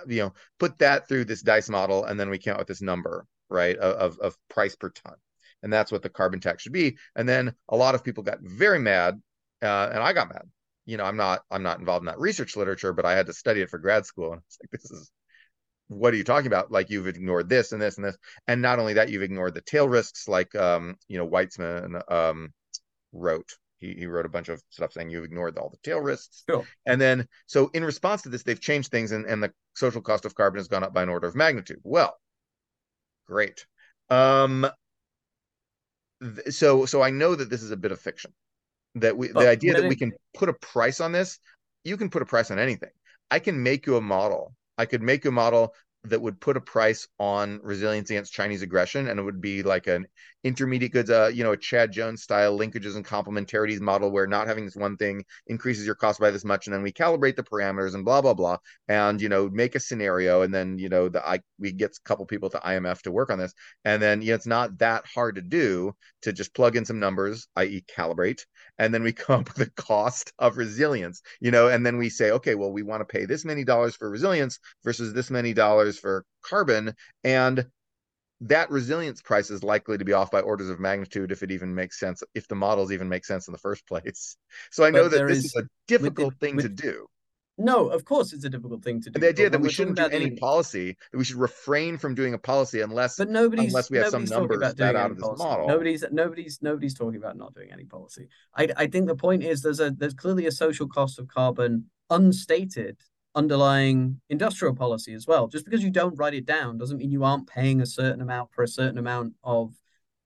you know, put that through this dice model, and then we came out with this number, right, of of price per ton, and that's what the carbon tax should be. And then a lot of people got very mad, uh, and I got mad. You know, I'm not I'm not involved in that research literature, but I had to study it for grad school, and it's like this is what are you talking about? Like you've ignored this and this and this, and not only that, you've ignored the tail risks, like um, you know, Weitzman um, wrote. He, he wrote a bunch of stuff saying you've ignored all the tail risks. Sure. And then, so in response to this, they've changed things, and, and the social cost of carbon has gone up by an order of magnitude. Well, great. Um, th- so so I know that this is a bit of fiction. That we the idea that we can put a price on this, you can put a price on anything. I can make you a model I could make a model that would put a price on resilience against Chinese aggression, and it would be like an intermediate goods, uh, you know, a Chad Jones style linkages and complementarities model where not having this one thing increases your cost by this much, and then we calibrate the parameters and blah blah blah, and you know, make a scenario, and then you know, the I we get a couple people to IMF to work on this, and then you know, it's not that hard to do to just plug in some numbers, i.e., calibrate, and then we come up with the cost of resilience, you know, and then we say, okay, well, we want to pay this many dollars for resilience versus this many dollars for carbon and that resilience price is likely to be off by orders of magnitude if it even makes sense if the models even make sense in the first place. So i know that this is, is, a difficult thing with, to do. No of course it's a difficult thing to do and the idea that we shouldn't do any policy that we should refrain from doing a policy unless but nobody's unless we have some numbers that out of this policy. model. Nobody's nobody's nobody's talking about not doing any policy. I i think the point is there's a there's clearly a social cost of carbon unstated underlying industrial policy as well. Just because you don't write it down doesn't mean you aren't paying a certain amount for a certain amount of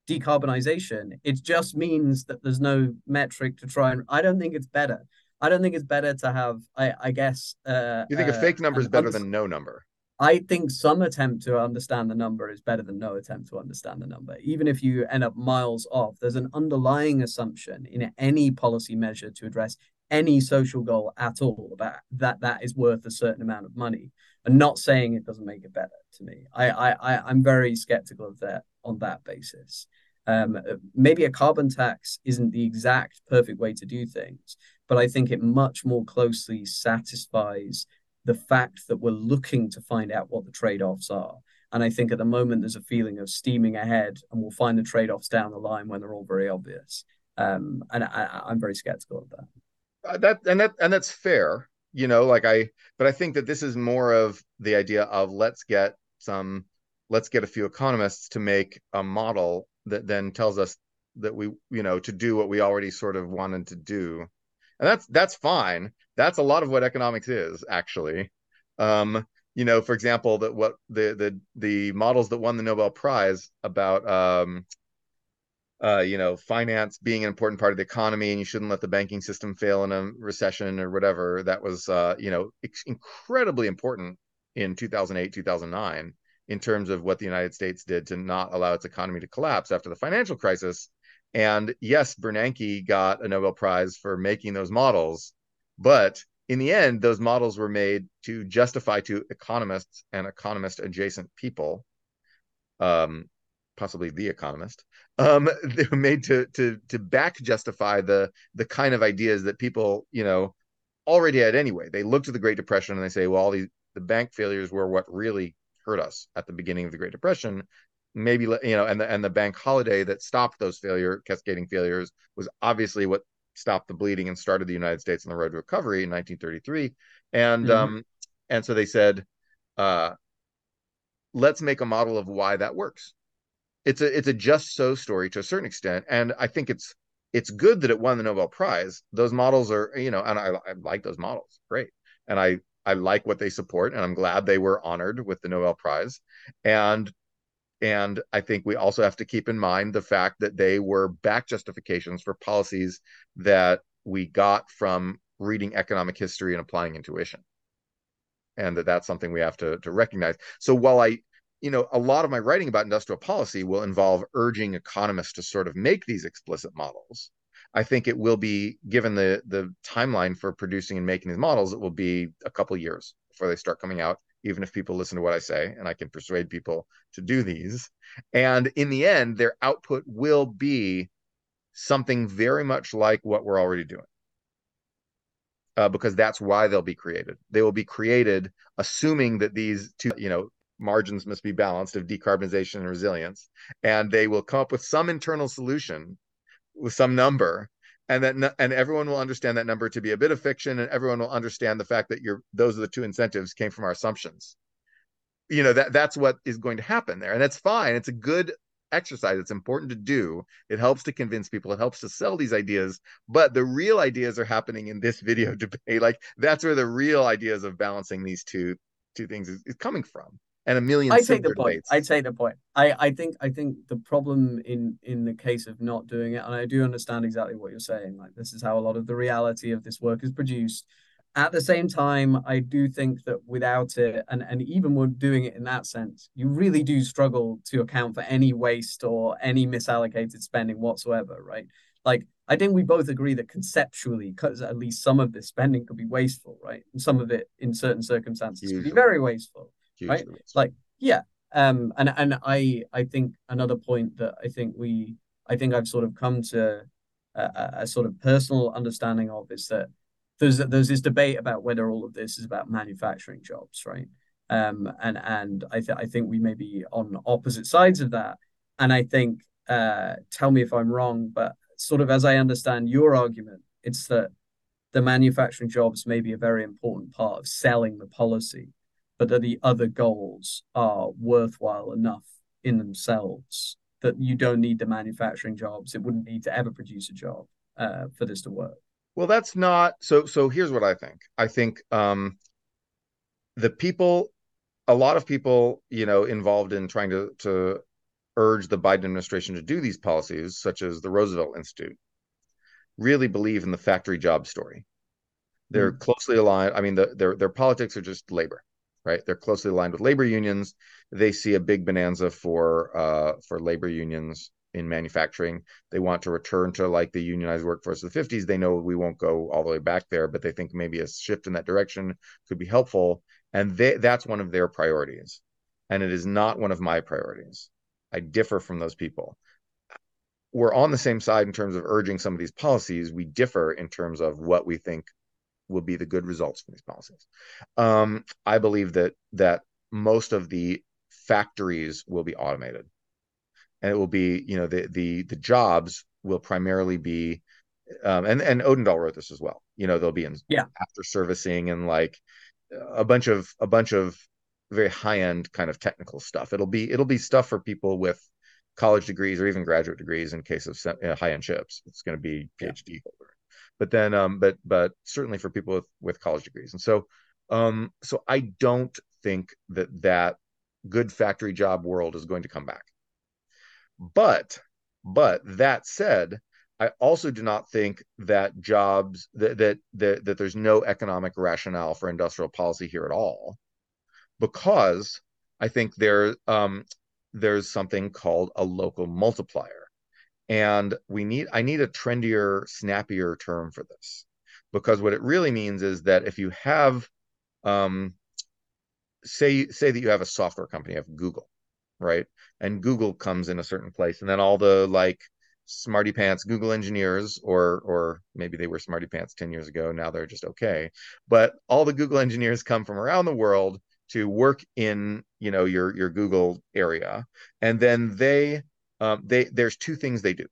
decarbonization. It just means that there's no metric to try and. I don't think it's better. I don't think it's better to have. I, I guess. Uh, you think uh, a fake number is better than no number? I think some attempt to understand the number is better than no attempt to understand the number. Even if you end up miles off, there's an underlying assumption in any policy measure to address any social goal at all about that that is worth a certain amount of money. And not saying it doesn't make it better to me. I i, I am very skeptical of that on that basis. Um, maybe a carbon tax isn't the exact perfect way to do things but i think it much more closely satisfies the fact that we're looking to find out what the trade-offs are. And i think at the moment there's a feeling of steaming ahead and we'll find the trade-offs down the line when they're all very obvious. Um, and I, i'm very skeptical of that that and that and that's fair you know like i but i think that this is more of the idea of let's get some let's get a few economists to make a model that then tells us that we you know to do what we already sort of wanted to do. And that's that's fine. That's a lot of what economics is actually. Um you know for example that what the the the models that won the nobel prize about um uh, you know, finance being an important part of the economy, and you shouldn't let the banking system fail in a recession or whatever. That was, uh, you know, incredibly important in 2008, 2009, in terms of what the United States did to not allow its economy to collapse after the financial crisis. And yes, Bernanke got a Nobel Prize for making those models, but in the end, those models were made to justify to economists and economist adjacent people um, possibly the economist um they were made to to to back justify the the kind of ideas that people you know already had anyway. They looked at the great depression and they say well all these the bank failures were what really hurt us at the beginning of the great depression. Maybe you know and the and the bank holiday that stopped those failure cascading failures was obviously what stopped the bleeding and started the united states on the road to recovery in 1933 and mm-hmm. um and so they said uh let's make a model of why that works it's a it's a just so story to a certain extent, and I think it's it's good that it won the Nobel Prize. Those models are you know, and I, I like those models, great, and I I like what they support, and I'm glad they were honored with the Nobel Prize, and and I think we also have to keep in mind the fact that they were back justifications for policies that we got from reading economic history and applying intuition. And that that's something we have to to recognize. So while i you know, a lot of my writing about industrial policy will involve urging economists to sort of make these explicit models. I think it will be given the the timeline for producing and making these models, it will be a couple years before they start coming out, even if people listen to what I say and I can persuade people to do these. And in the end, their output will be something very much like what we're already doing. uh, because that's why they'll be created. They will be created assuming that these two, you know, margins must be balanced of decarbonization and resilience, and they will come up with some internal solution with some number and that and everyone will understand that number to be a bit of fiction and everyone will understand the fact that you're those are the two incentives came from our assumptions. You know that that's what is going to happen there and that's fine. It's a good exercise. It's important to do. It helps to convince people. It helps to sell these ideas but the real ideas are happening in this video debate. Like that's where the real ideas of balancing these two two things is, is coming from and a million I take the point. I take the point. I, I think I think the problem in in the case of not doing it, and I do understand exactly what you're saying. Like this is how a lot of the reality of this work is produced. At the same time, I do think that without it, and, and even when doing it in that sense, you really do struggle to account for any waste or any misallocated spending whatsoever, right? Like I think we both agree that conceptually, because at least some of this spending could be wasteful, right? And some of it in certain circumstances Usually. could be very wasteful right? Like, yeah. Um, and and I I think another point that I think we I think I've sort of come to a, a sort of personal understanding of is that there's there's this debate about whether all of this is about manufacturing jobs, right? Um, and and I th- I think we may be on opposite sides of that. And I think uh, tell me if I'm wrong, but sort of as I understand your argument, it's that the manufacturing jobs may be a very important part of selling the policy but that the other goals are worthwhile enough in themselves that you don't need the manufacturing jobs. It wouldn't need to ever produce a job uh, for this to work. Well, that's not so. So here's what I think. I think um, the people, a lot of people, you know, involved in trying to to urge the Biden administration to do these policies, such as the Roosevelt Institute, really believe in the factory job story. They're mm. closely aligned. I mean, the, their their politics are just labor right? They're closely aligned with labor unions. They see a big bonanza for uh, for labor unions in manufacturing. They want to return to like the unionized workforce of the 50s. They know we won't go all the way back there, but they think maybe a shift in that direction could be helpful. And they, that's one of their priorities. And it is not one of my priorities. I differ from those people. We're on the same side in terms of urging some of these policies. We differ in terms of what we think will be the good results from these policies. Um, I believe that that most of the factories will be automated, and it will be you know the the the jobs will primarily be, um, and and Odendahl wrote this as well. You know they'll be in yeah after servicing and like a bunch of a bunch of very high end kind of technical stuff. It'll be it'll be stuff for people with college degrees or even graduate degrees in case of uh, high end chips. It's going to be PhD yeah. holder but then um but but certainly for people with with college degrees. And so um so i don't think that that good factory job world is going to come back. But but that said i also do not think that jobs that that that, that there's no economic rationale for industrial policy here at all because i think there um there's something called a local multiplier and we need I need a trendier, snappier term for this. Because what it really means is that if you have um say say that you have a software company, you have Google, right? And Google comes in a certain place, and then all the like smarty pants Google engineers, or or maybe they were smarty pants 10 years ago, now they're just okay. But all the Google engineers come from around the world to work in you know your your Google area, and then they um, they there's two things they do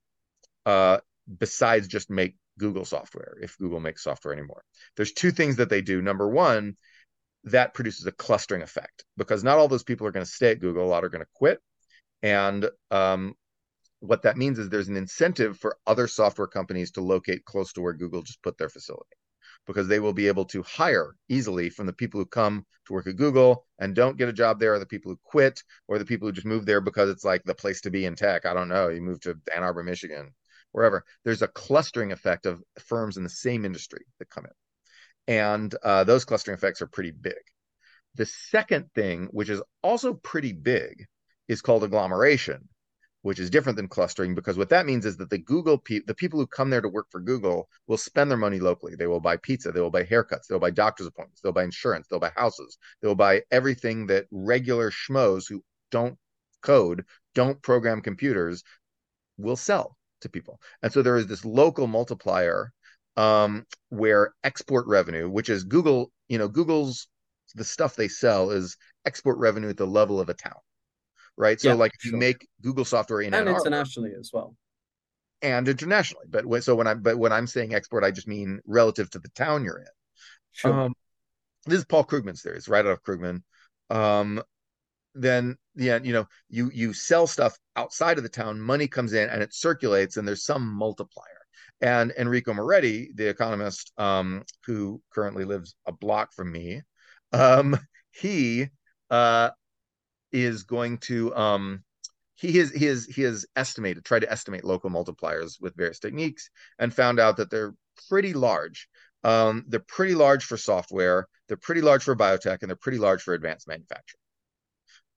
uh, besides just make Google software, if Google makes software anymore. There's two things that they do. Number one, that produces a clustering effect because not all those people are going to stay at Google. A lot are going to quit. And um, what that means is there's an incentive for other software companies to locate close to where Google just put their facility because they will be able to hire easily from the people who come to work at Google and don't get a job there, or the people who quit, or the people who just move there because it's like the place to be in tech. I don't know. You move to Ann Arbor, Michigan, wherever. There's a clustering effect of firms in the same industry that come in. And uh, those clustering effects are pretty big. The second thing, which is also pretty big, is called agglomeration which is different than clustering because what that means is that the Google pe- the people who come there to work for Google will spend their money locally. They will buy pizza, they will buy haircuts, they'll buy doctor's appointments, they'll buy insurance, they'll buy houses, they'll buy everything that regular schmoes who don't code, don't program computers will sell to people. And so there is this local multiplier um, where export revenue, which is Google, you know, Google's the stuff they sell is export revenue at the level of a town, right? So, Yeah, like, if sure. you make Google software in and Ann Arbor internationally as well. and internationally, but when, so when I'm but when I'm saying export, I just mean relative to the town you're in. Sure. Um, this is Paul Krugman's theory. It's right out of Krugman. Um, then yeah, you know, you you sell stuff outside of the town, money comes in and it circulates, and there's some multiplier. And Enrico Moretti, the economist um, who currently lives a block from me, um, he uh, is going to um, he has he has he has estimated, tried to estimate local multipliers with various techniques, and found out that they're pretty large. Um, they're pretty large for software, they're pretty large for biotech, and they're pretty large for advanced manufacturing.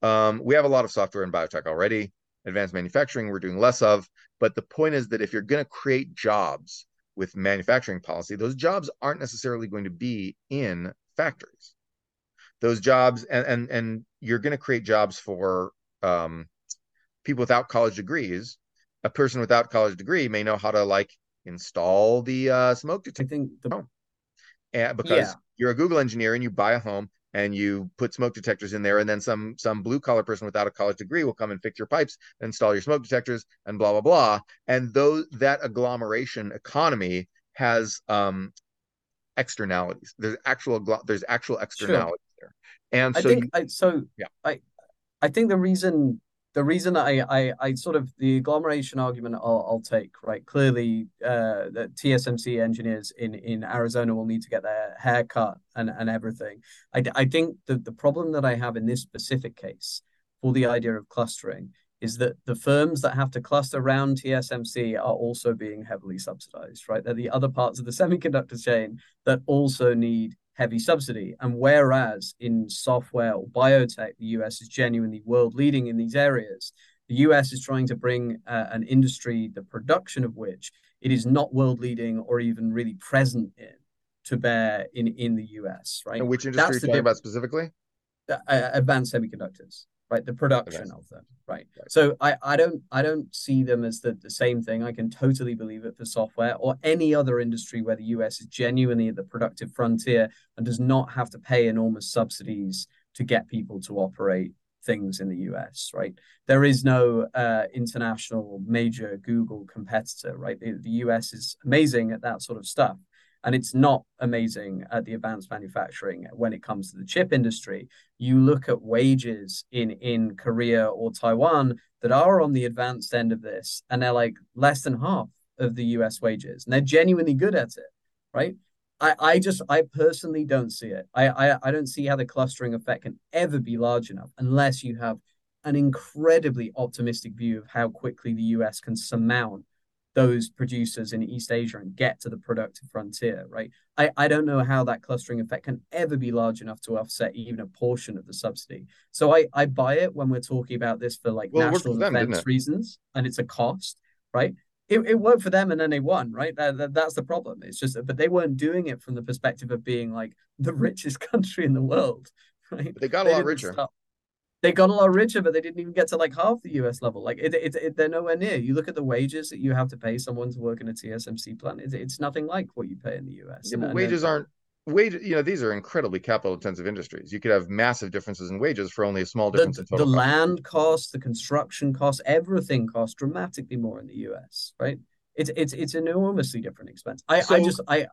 Um, we have a lot of software in biotech already. Advanced manufacturing, we're doing less of. But the point is that if you're going to create jobs with manufacturing policy, those jobs aren't necessarily going to be in factories. Those jobs, and and, and you're going to create jobs for um, people without college degrees. A person without college degree may know how to like install the uh, smoke I detector think the Oh. and because Yeah. you're a Google engineer and you buy a home and you put smoke detectors in there, and then some some blue collar person without a college degree will come and fix your pipes, install your smoke detectors, and blah blah blah. And those that agglomeration economy has um externalities. There's actual there's actual externalities there. And I so think I so Yeah. I I think the reason the reason I I I sort of the agglomeration argument I'll I'll take right clearly uh that TSMC engineers in in Arizona will need to get their hair cut and and everything. I I think the the problem that I have in this specific case for the idea of clustering is that the firms that have to cluster around TSMC are also being heavily subsidized, right? They're the other parts of the semiconductor chain that also need heavy subsidy. And whereas in software or biotech, the US is genuinely world leading in these areas, the US is trying to bring uh, an industry, the production of which it is not world leading or even really present in, to bear in, in the US, right? and which industry That's are you talking about specifically? uh, advanced semiconductors right? The production of them right? Right. so i i don't i don't see them as the, the same thing. I can totally believe it for software or any other industry where the us is genuinely at the productive frontier and does not have to pay enormous subsidies to get people to operate things in the us right? There is no uh, international major google competitor right? The, the us is amazing at that sort of stuff and it's not amazing at the advanced manufacturing when it comes to the chip industry you look at wages in in Korea or Taiwan that are on the advanced end of this, and they're like less than half of the US wages, and they're genuinely good at it, right? I, I just I personally don't see it. I, I I don't see how the clustering effect can ever be large enough unless you have an incredibly optimistic view of how quickly the US can surmount those producers in East Asia and get to the productive frontier, right? I, I don't know how that clustering effect can ever be large enough to offset even a portion of the subsidy. So I, I buy it when we're talking about this for like Well, national them, defense reasons and it's a cost, right? It, it worked for them and then they won, right? That, that, that's the problem. It's just, but they weren't doing it from the perspective of being like the richest country in the world, right? But they got a They lot richer. start- they got a lot richer, but they didn't even get to like half the US level. Like it, it, it they're nowhere near. You look at the wages that you have to pay someone to work in a TSMC plant. It's, it's nothing like what you pay in the US. Yeah, And- and wages then- aren't wages. You know, these are incredibly capital intensive industries. You could have massive differences in wages for only a small the, difference in the total cost. land costs, the construction costs, everything costs dramatically more in the US, right? It's it's it's an enormously different expense. I, I just I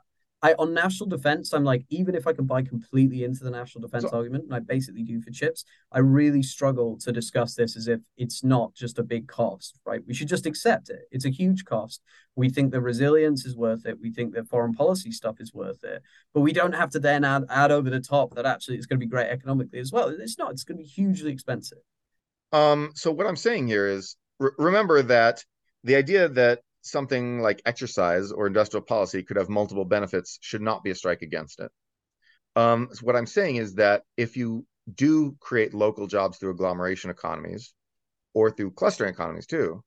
I on national defense, I'm like, even if I can buy completely into the national defense So- argument, and I basically do for chips, I really struggle to discuss this as if it's not just a big cost, right? We should just accept it. It's a huge cost. We think the resilience is worth it. We think that foreign policy stuff is worth it. But we don't have to then add add over the top that actually it's going to be great economically as well. It's not. It's going to be hugely expensive. Um, so what I'm saying here is re- remember that the idea that something like exercise or industrial policy could have multiple benefits should not be a strike against it. Um, so what I'm saying is that if you do create local jobs through agglomeration economies or through clustering economies too,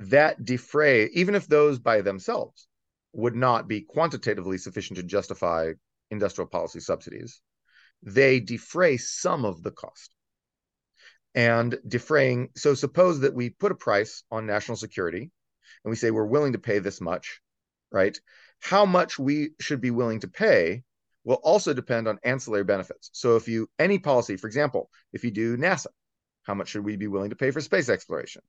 that defray, even if those by themselves would not be quantitatively sufficient to justify industrial policy subsidies, they defray some of the cost and defraying. So suppose that we put a price on national security and we say we're willing to pay this much, right? how much we should be willing to pay will also depend on ancillary benefits. So if you any policy, for example, if you do NASA, how much should we be willing to pay for space exploration?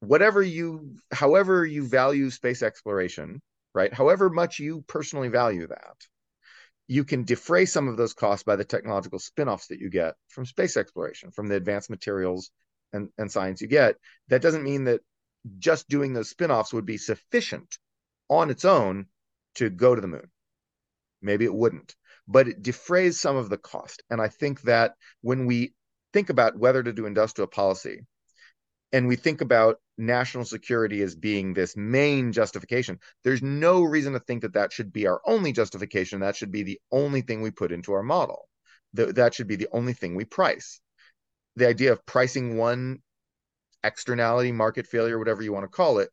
Whatever you however you value space exploration, right? However much you personally value that, you can defray some of those costs by the technological spin-offs that you get from space exploration, from the advanced materials and, and science you get. That doesn't mean that just doing those spin-offs would be sufficient on its own to go to the moon. Maybe it wouldn't but it defrays some of the cost. And i think that when we think about whether to do industrial policy and we think about national security as being this main justification there's no reason to think that that should be our only justification. That should be the only thing we put into our model. That, should be the only thing we price. The idea of pricing one externality market failure whatever you want to call it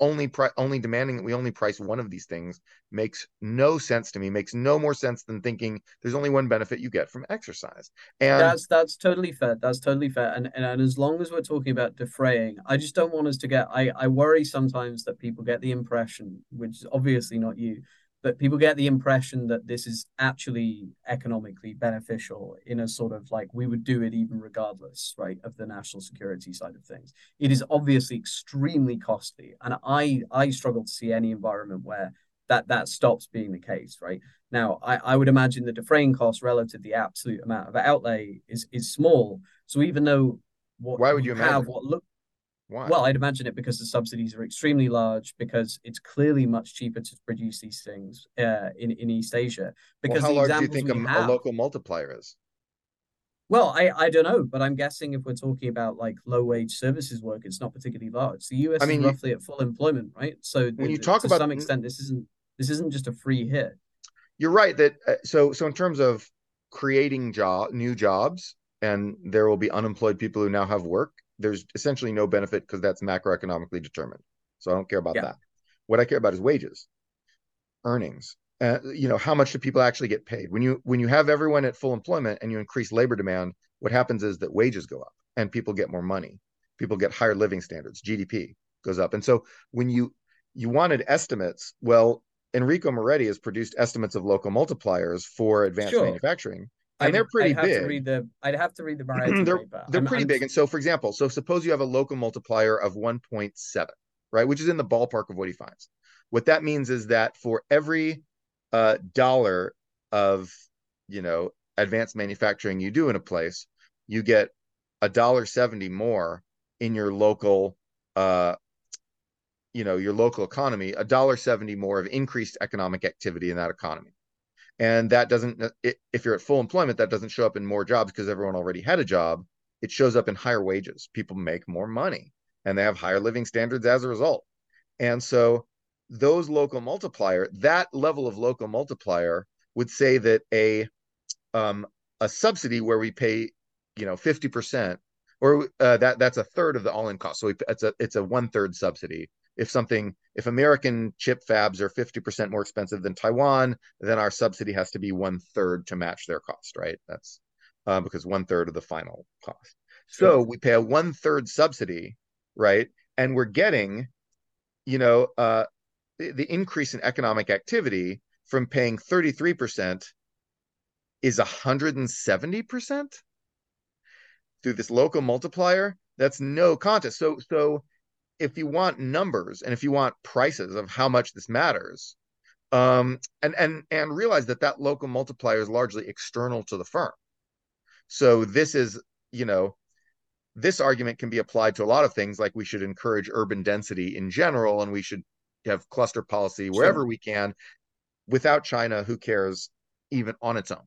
only pri- only demanding that we only price one of these things makes no sense to me makes no more sense than thinking there's only one benefit you get from exercise. And that's that's totally fair that's totally fair. And, and and as long as we're talking about defraying i just don't want us to get i i worry sometimes that people get the impression which is obviously not you but people get the impression that this is actually economically beneficial in a sort of like we would do it even regardless right of the national security side of things. It is obviously extremely costly and i i struggle to see any environment where that that stops being the case right? Now i i would imagine the defraying cost relative to the absolute amount of outlay is is small. So even though what why would you, you have imagine? what look why? Well, I'd imagine it because the subsidies are extremely large, because it's clearly much cheaper to produce these things uh, in in East Asia. Because well, how the large do you think a, have, a, local multiplier is? Well, I, I don't know, but I'm guessing if we're talking about like low wage services work, it's not particularly large. The US I mean, is roughly at full employment, right? So when you talk to about some extent, this isn't this isn't just a free hit. You're right that uh, so so in terms of creating job new jobs, and there will be unemployed people who now have work there's essentially no benefit because that's macroeconomically determined. So I don't care about yeah. that. What I care about is wages, earnings. Uh, you know, how much do people actually get paid? When you when you have everyone at full employment and you increase labor demand, what happens is that wages go up and people get more money. People get higher living standards. GDP goes up. And so when you you wanted estimates, well, Enrico Moretti has produced estimates of local multipliers for advanced sure. manufacturing and I'd, they're pretty I'd have big. To read the, I'd have to read the they're, paper. They're I'm, pretty I'm... big. And so, for example, so suppose you have a local multiplier of 1.7, right, which is in the ballpark of what he finds. What that means is that for every uh, dollar of, you know, advanced manufacturing you do in a place, you get a dollar seventy more in your local, uh, you know, your local economy, a dollar seventy more of increased economic activity in that economy and that doesn't if you're at full employment that doesn't show up in more jobs because everyone already had a job. It shows up in higher wages. People make more money and they have higher living standards as a result. And so those local multiplier that level of local multiplier would say that a um, a subsidy where we pay you know 50% or uh, that that's a third of the all-in cost. So we, it's a it's a one third subsidy if something if american chip fabs are 50% more expensive than taiwan then our subsidy has to be one third to match their cost right? That's uh, because one third of the final cost. Sure. so we pay a one third subsidy right? And we're getting you know uh, the, the increase in economic activity from paying 33% is 170% through this local multiplier? That's no contest. So so if you want numbers and if you want prices of how much this matters, um, and and and realize that that local multiplier is largely external to the firm. So this is, you know, this argument can be applied to a lot of things, like we should encourage urban density in general, and we should have cluster policy wherever sure. we can. Without China, who cares, even on its own?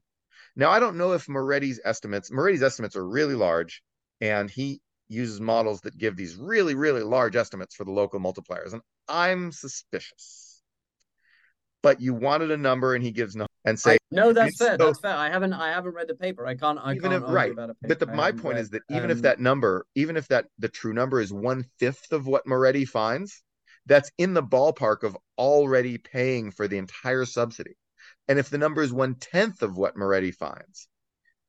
Now, I don't know if Moretti's estimates, Moretti's estimates are really large, and he uses models that give these really, really large estimates for the local multipliers. And I'm suspicious. But you wanted a number and he gives no and say No, that's fair. So, that's fair. I haven't I haven't read the paper. I can't I even can't if, right. But the, my point read. is that even um, if that number, even if that the true number is one fifth of what Moretti finds, that's in the ballpark of already paying for the entire subsidy. And if the number is one tenth of what Moretti finds,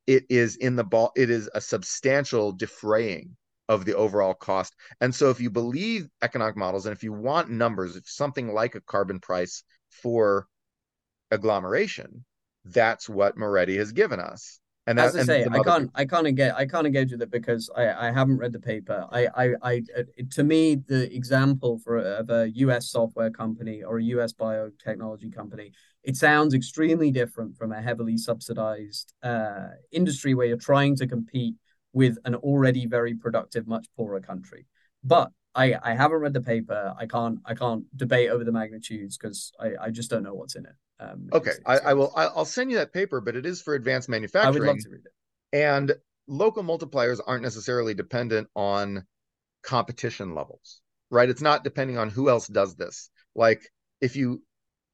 it is in the ball, it is a substantial defraying of the overall cost. And so if you believe economic models and if you want numbers, if something like a carbon price for agglomeration, that's what Moretti has given us. And as I say, I can't, I can't engage, I can't engage with it because I, I haven't read the paper. I, I, I, to me, the example for of a U.S. software company or a U.S. biotechnology company, it sounds extremely different from a heavily subsidized uh, industry where you're trying to compete with an already very productive, much poorer country. But I, I haven't read the paper. I can't, I can't debate over the magnitudes because I, I just don't know what's in it. Um, okay, it's, it's, I, I, will. I'll send you that paper, but it is for advanced manufacturing. I would love to read it. And local multipliers aren't necessarily dependent on competition levels, right? It's not depending on who else does this. Like if you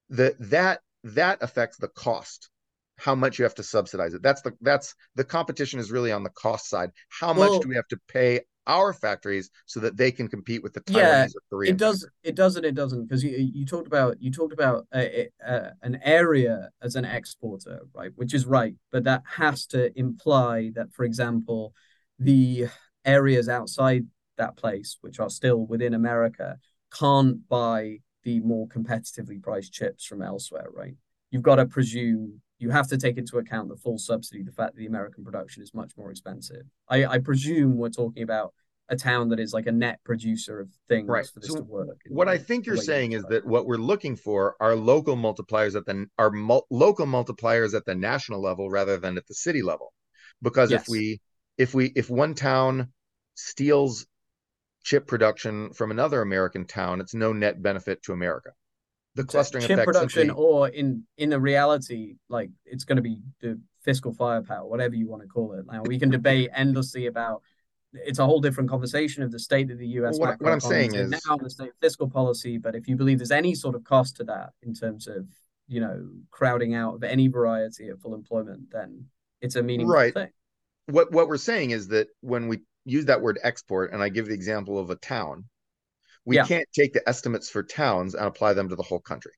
the that that affects the cost how much you have to subsidize it that's the that's the competition is really on the cost side how well, much do we have to pay our factories so that they can compete with the Taiwanese yeah, or Korean. It does. It doesn't. it doesn't because you you talked about you talked about a, a, an area as an exporter, right? Which is right, but that has to imply that, for example, the areas outside that place, which are still within America, can't buy the more competitively priced chips from elsewhere, right? You've got to presume you have to take into account the full subsidy, the fact that the American production is much more expensive. I, I presume we're talking about a town that is like a net producer of things right. for this so to work. What I think you're saying is that what we're looking for are local multipliers at the are mul- local multipliers at the national level rather than at the city level. Because yes. if we if we if one town steals chip production from another American town, it's no net benefit to America the clustering chip production or in in a reality like it's going to be the fiscal firepower whatever you want to call it now we can debate endlessly about it's a whole different conversation of the state of the us well, what, what i'm saying is now the state fiscal policy but if you believe there's any sort of cost to that in terms of you know crowding out of any variety of full employment then it's a meaningful right. thing what what we're saying is that when we use that word export and i give the example of a town we yeah. can't take the estimates for towns and apply them to the whole country.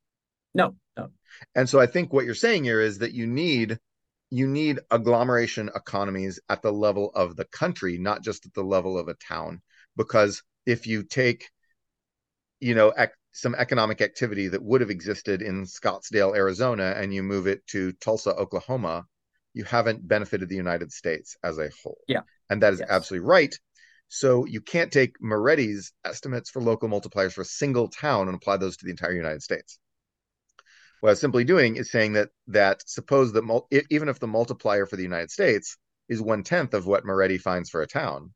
No, no. And so I think what you're saying here is that you need you need agglomeration economies at the level of the country, not just at the level of a town. Because if you take, you know, ec- some economic activity that would have existed in Scottsdale, Arizona, and you move it to Tulsa, Oklahoma, you haven't benefited the United States as a whole. Yeah. And that is yes. absolutely right. So you can't take Moretti's estimates for local multipliers for a single town and apply those to the entire United States. What I was simply doing is saying that that suppose that mul- even if the multiplier for the United States is one tenth of what Moretti finds for a town,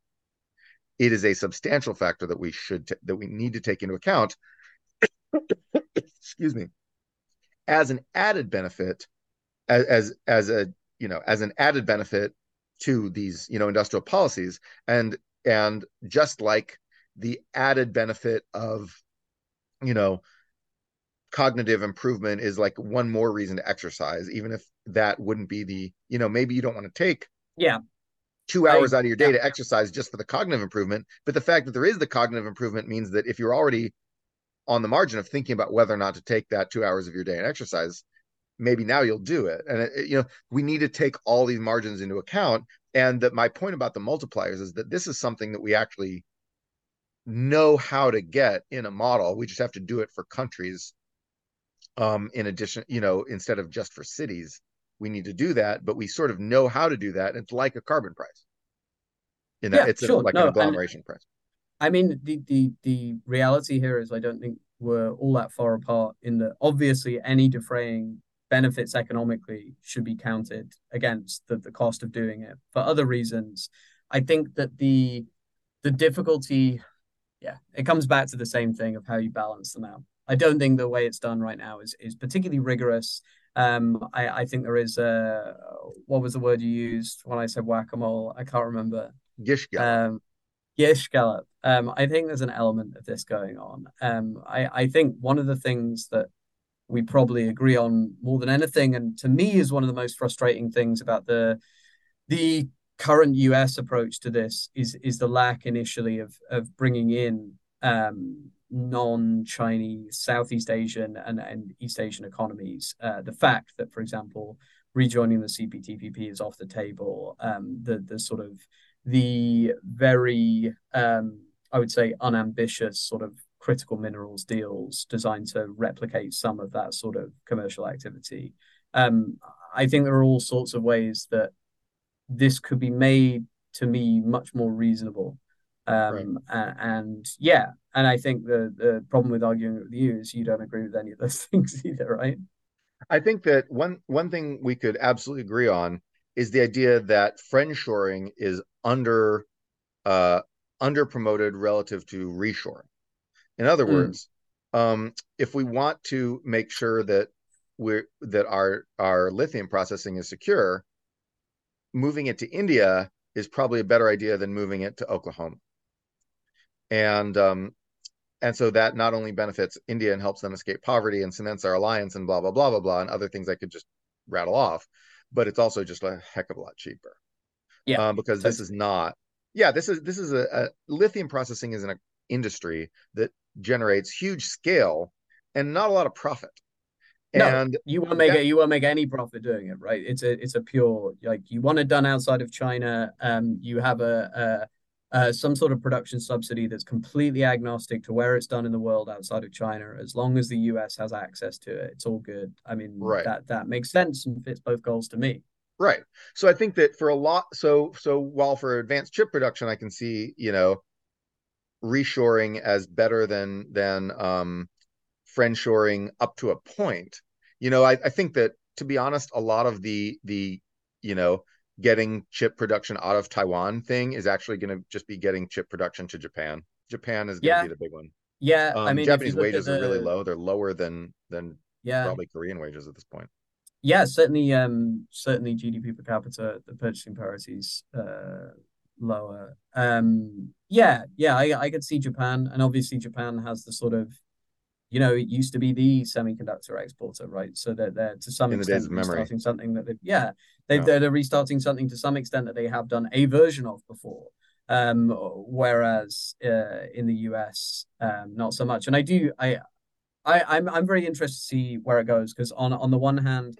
it is a substantial factor that we should t- that we need to take into account. excuse me, as an added benefit, as, as as a you know as an added benefit to these you know industrial policies and and just like the added benefit of you know cognitive improvement is like one more reason to exercise even if that wouldn't be the you know maybe you don't want to take yeah. two hours I, out of your day yeah. to exercise just for the cognitive improvement. But the fact that there is the cognitive improvement means that if you're already on the margin of thinking about whether or not to take that two hours of your day and exercise maybe now you'll do it. And it, you know we need to take all these margins into account and that my point about the multipliers is that this is something that we actually know how to get in a model. We just have to do it for countries um in addition you know instead of just for cities we need to do that but we sort of know how to do that. It's like a carbon price. In that yeah, it's sure. a, like no, an agglomeration price. I mean the the the reality here is i don't think we're all that far apart in that obviously any defraying benefits economically should be counted against the, the cost of doing it for other reasons. I think that the the difficulty yeah it comes back to the same thing of how you balance them out. I don't think the way it's done right now is is particularly rigorous. Um i i think there is a what was the word you used when i said whack-a-mole? I can't remember. Gish um gish gallop. Um i think there's an element of this going on. Um i i think one of the things that we probably agree on more than anything. And to me, is one of the most frustrating things about the the current US approach to this is is the lack initially of of bringing in um, non-Chinese Southeast Asian and, and East Asian economies. Uh, the fact that, for example, rejoining the CPTPP is off the table. Um, the the sort of the very um, I would say unambitious sort of critical minerals deals designed to replicate some of that sort of commercial activity. Um, I think there are all sorts of ways that this could be made to me much more reasonable. Um, right. and yeah, and I think the the problem with arguing with you is you don't agree with any of those things either, right? I think that one one thing we could absolutely agree on is the idea that friendshoring is under uh, under promoted relative to reshoring. In other mm. words, um, if we want to make sure that we're that our our lithium processing is secure, moving it to India is probably a better idea than moving it to Oklahoma. And um, and so that not only benefits India and helps them escape poverty and cements our alliance and blah blah blah blah blah and other things I could just rattle off, but it's also just a heck of a lot cheaper. Yeah, um, because this is not. Yeah, this is this is a, a lithium processing is an industry that generates huge scale and not a lot of profit. And no, you won't make that, it. You won't make any profit doing it, right? It's a it's a pure like you want it done outside of China. Um, you have a, a, a some sort of production subsidy that's completely agnostic to where it's done in the world outside of China. As long as the U.S. has access to it, it's all good. I mean, right. that that makes sense and fits both goals to me. Right. So I think that for a lot, so so while for advanced chip production, I can see you know reshoring as better than than um friendshoring up to a point. You know, I, I think that to be honest, a lot of the the you know getting chip production out of Taiwan thing is actually going to just be getting chip production to Japan. Japan is going to yeah. be the big one. Yeah, um, I mean, Japanese wages the... are really low. They're lower than than yeah probably Korean wages at this point. Yeah, certainly. Um, certainly GDP per capita, the purchasing parities uh lower. Um, yeah, yeah, I I could see Japan, and obviously Japan has the sort of you know, it used to be the semiconductor exporter, right? So that they're, to some In extent restarting something that they've, yeah, they've, yeah. they're restarting something to some extent that they have done a version of before. Um, whereas uh, in the US, um, not so much. And I do, I, I, I'm, I'm very interested to see where it goes because on on the one hand,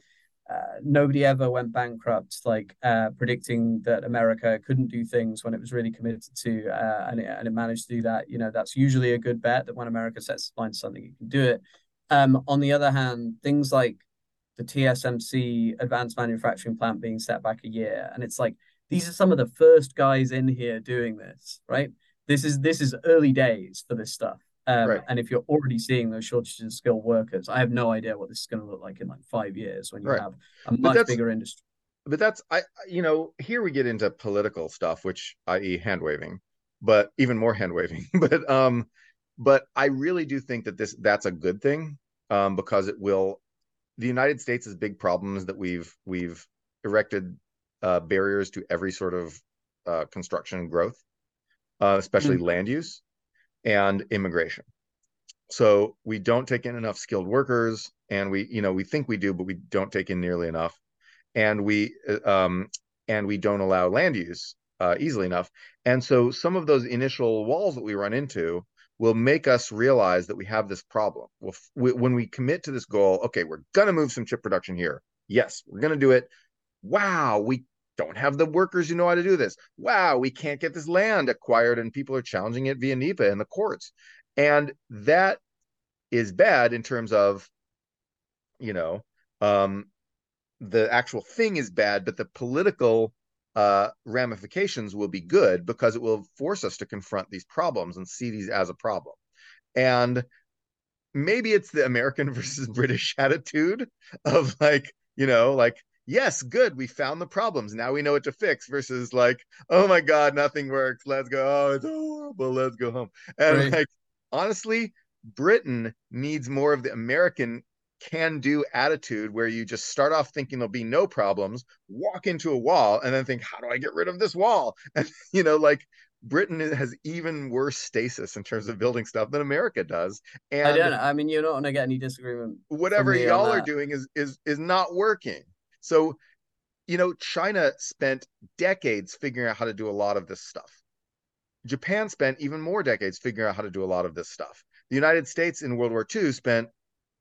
nobody ever went bankrupt, like uh, predicting that America couldn't do things when it was really committed to, uh, and, it, and it managed to do that. You know, that's usually a good bet that when America sets its mind to something, it can do it. Um, on the other hand, things like the TSMC advanced manufacturing plant being set back a year, and it's like these are some of the first guys in here doing this, right? This is this is early days for this stuff. Um, right. And if you're already seeing those shortages of skilled workers, I have no idea what this is going to look like in like five years when you right. have a much bigger industry. But that's I, you know, here we get into political stuff, which i.e. hand waving, but even more hand waving. but um, but I really do think that this that's a good thing, um, because it will. The United States' has big problems that we've we've erected uh, barriers to every sort of uh, construction growth, uh, especially mm-hmm. land use and immigration. So we don't take in enough skilled workers, and we, you know, we think we do, but we don't take in nearly enough, and we, um, and we don't allow land use uh, easily enough. And so some of those initial walls that we run into will make us realize that we have this problem. Well, we, when we commit to this goal, okay, we're gonna move some chip production here. Yes, we're gonna do it. Wow, we don't have the workers who know how to do this. Wow, we can't get this land acquired, and people are challenging it via NEPA in the courts. And that is bad in terms of, you know, um, the actual thing is bad, but the political uh, ramifications will be good because it will force us to confront these problems and see these as a problem. And maybe it's the American versus British attitude of like, you know, like yes, good, we found the problems. Now we know what to fix versus like, oh my God, nothing works. Let's go. Oh, it's horrible. Let's go home. And right. like, honestly, Britain needs more of the American can do attitude where you just start off thinking there'll be no problems, walk into a wall, and then think, how do I get rid of this wall? And, you know, like, Britain has even worse stasis in terms of building stuff than America does. And I don't. I mean, you're not going to get any disagreement. Whatever y'all are doing is is is not working. So, you know, China spent decades figuring out how to do a lot of this stuff. Japan spent even more decades figuring out how to do a lot of this stuff. The United States in World War II spent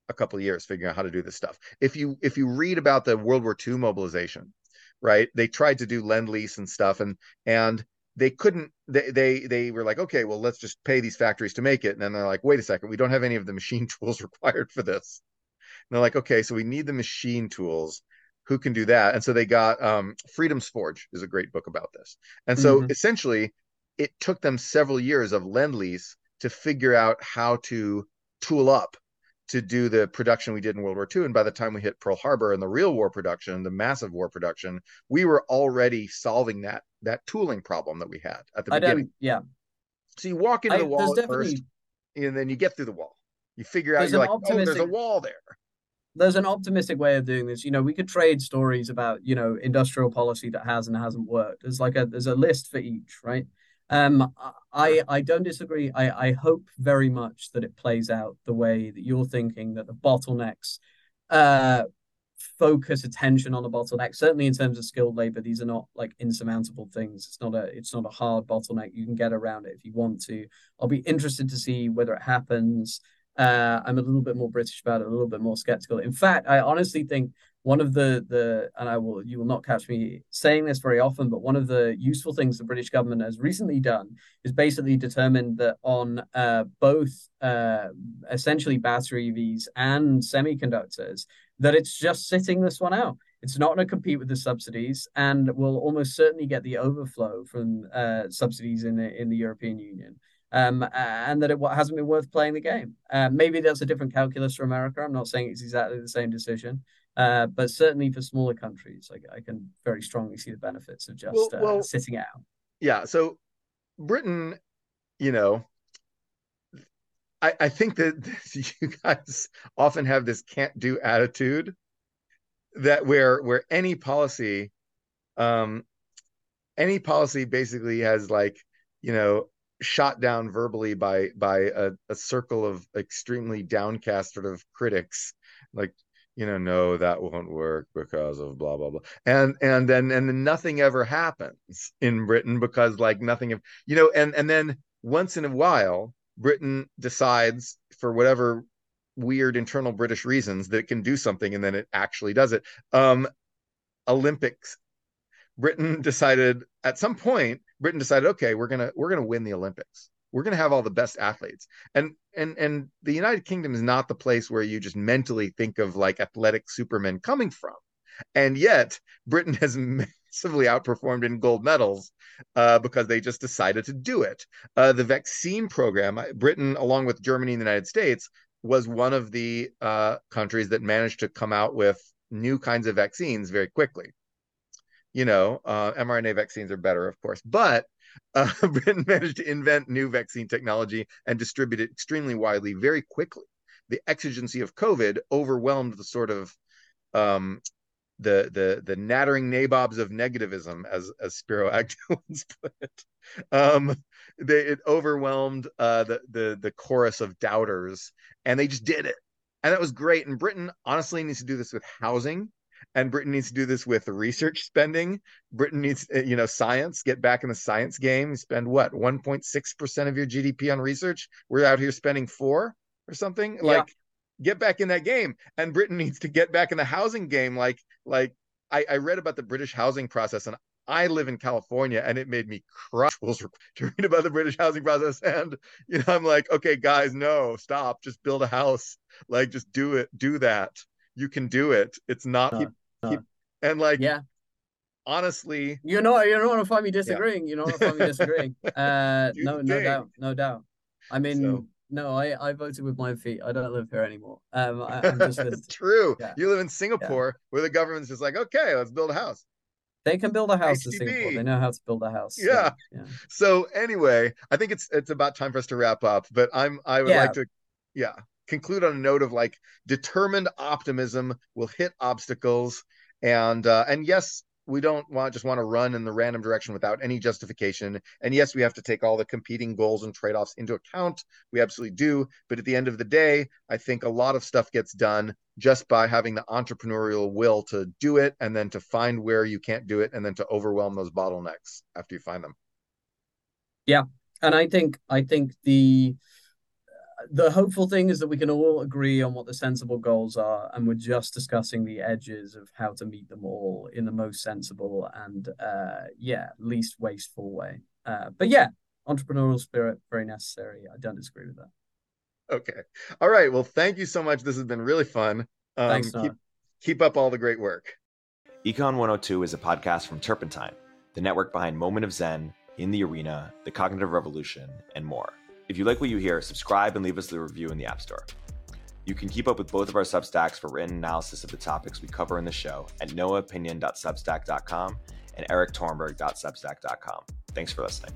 a couple of years figuring out how to do this stuff. If you if you read about the World War II mobilization, right? They tried to do lend lease and stuff and and they couldn't they, they they were like okay well let's just pay these factories to make it and then they're like wait a second we don't have any of the machine tools required for this and they're like okay so we need the machine tools who can do that and so they got um, freedom's forge is a great book about this and so mm-hmm. essentially it took them several years of lend lease to figure out how to tool up to do the production we did in World War II. And by the time we hit Pearl Harbor and the real war production, the massive war production, we were already solving that that tooling problem that we had at the I beginning. Yeah. So you walk into I, the wall at first, and then you get through the wall. You figure out you're like, oh, there's a wall there. There's an optimistic way of doing this. You know, we could trade stories about you know industrial policy that has and hasn't worked. There's like a there's a list for each, right? Um, I I don't disagree. I I hope very much that it plays out the way that you're thinking. That the bottlenecks, uh, focus attention on the bottleneck. Certainly in terms of skilled labor, these are not like insurmountable things. It's not a it's not a hard bottleneck. You can get around it if you want to. I'll be interested to see whether it happens. Uh, I'm a little bit more British about it, a little bit more skeptical. In fact, I honestly think one of the the and I will you will not catch me saying this very often, but one of the useful things the British government has recently done is basically determined that on uh, both uh, essentially battery EVs and semiconductors, that it's just sitting this one out. It's not going to compete with the subsidies, and will almost certainly get the overflow from uh, subsidies in the in the European Union. Um, and that it hasn't been worth playing the game. Uh, maybe that's a different calculus for America. I'm not saying it's exactly the same decision, uh, but certainly for smaller countries, like I can very strongly see the benefits of just well, uh, well, sitting out. Yeah. So Britain, you know, I, I think that you guys often have this can't do attitude that where where any policy um any policy basically has like you know shot down verbally by by a, a circle of extremely downcast sort of critics like you know, no, that won't work because of blah blah blah, and and then and then nothing ever happens in Britain because like nothing, of, you know, and and then once in a while, Britain decides for whatever weird internal British reasons that it can do something, and then it actually does it. Um, Olympics, Britain decided at some point, Britain decided, okay, we're gonna we're gonna win the Olympics. We're to have all the best athletes. And and and the united kingdom is not the place where you just mentally think of like athletic supermen coming from. And yet britain has massively outperformed in gold medals uh, because they just decided to do it. Uh, the vaccine program britain along with germany and the united states was one of the uh, countries that managed to come out with new kinds of vaccines very quickly you know uh, mrna vaccines are better of course but uh, Britain managed to invent new vaccine technology and distribute it extremely widely very quickly. The exigency of COVID overwhelmed the sort of um, the the the nattering nabobs of negativism, as as Spiro Agnew once put it. Um, they, it overwhelmed uh, the the the chorus of doubters, and they just did it, and that was great. And Britain honestly needs to do this with housing and Britain needs to do this with research spending. Britain needs, uh, you know, science, get back in the science game. spend what, 1.6% of your GDP on research? We're out here spending four or something. Yeah. Like, get back in that game. And Britain needs to get back in the housing game. Like, like I, I read about the British housing process and I live in California and it made me cry to read about the British housing process. And, you know, I'm like, okay, guys, no, stop, just build a house. Like, just do it, do that you can do it. It's not no, keep. Keep, and like yeah. Honestly, you know, you don't want to find me disagreeing. Yeah. You don't want to find me disagreeing. Uh, no, no doubt, no doubt. I mean, so. no, I I voted with my feet. I don't live here anymore. Um, I, am just it's true. Yeah. You live in Singapore, yeah. where the government's just like, okay, let's build a house. They can build a house in Singapore. They know how to build a house. So, yeah. yeah. So anyway, I think it's it's about time for us to wrap up. But I'm I would like to, yeah conclude on a note of like determined optimism will hit obstacles. And uh, and yes we don't want just want to run in the random direction without any justification. And yes we have to take all the competing goals and trade-offs into account. We absolutely do. But at the end of the day i think a lot of stuff gets done just by having the entrepreneurial will to do it and then to find where you can't do it and then to overwhelm those bottlenecks after you find them. Yeah. And i think i think the the hopeful thing is that we can all agree on what the sensible goals are, and we're just discussing the edges of how to meet them all in the most sensible and, uh, yeah, least wasteful way. Uh, but yeah, entrepreneurial spirit very necessary. I don't disagree with that. Okay. All right. Well, thank you so much. This has been really fun. Um, Thanks, keep, keep up all the great work. Econ 102 is a podcast from Turpentine, the network behind Moment of Zen, In the Arena, The Cognitive Revolution, and more. If you like what you hear, subscribe and leave us a review in the App Store. You can keep up with both of our Substacks for written analysis of the topics we cover in the show at noahopinion.substack.com and eriktorenberg.substack.com. Thanks for listening.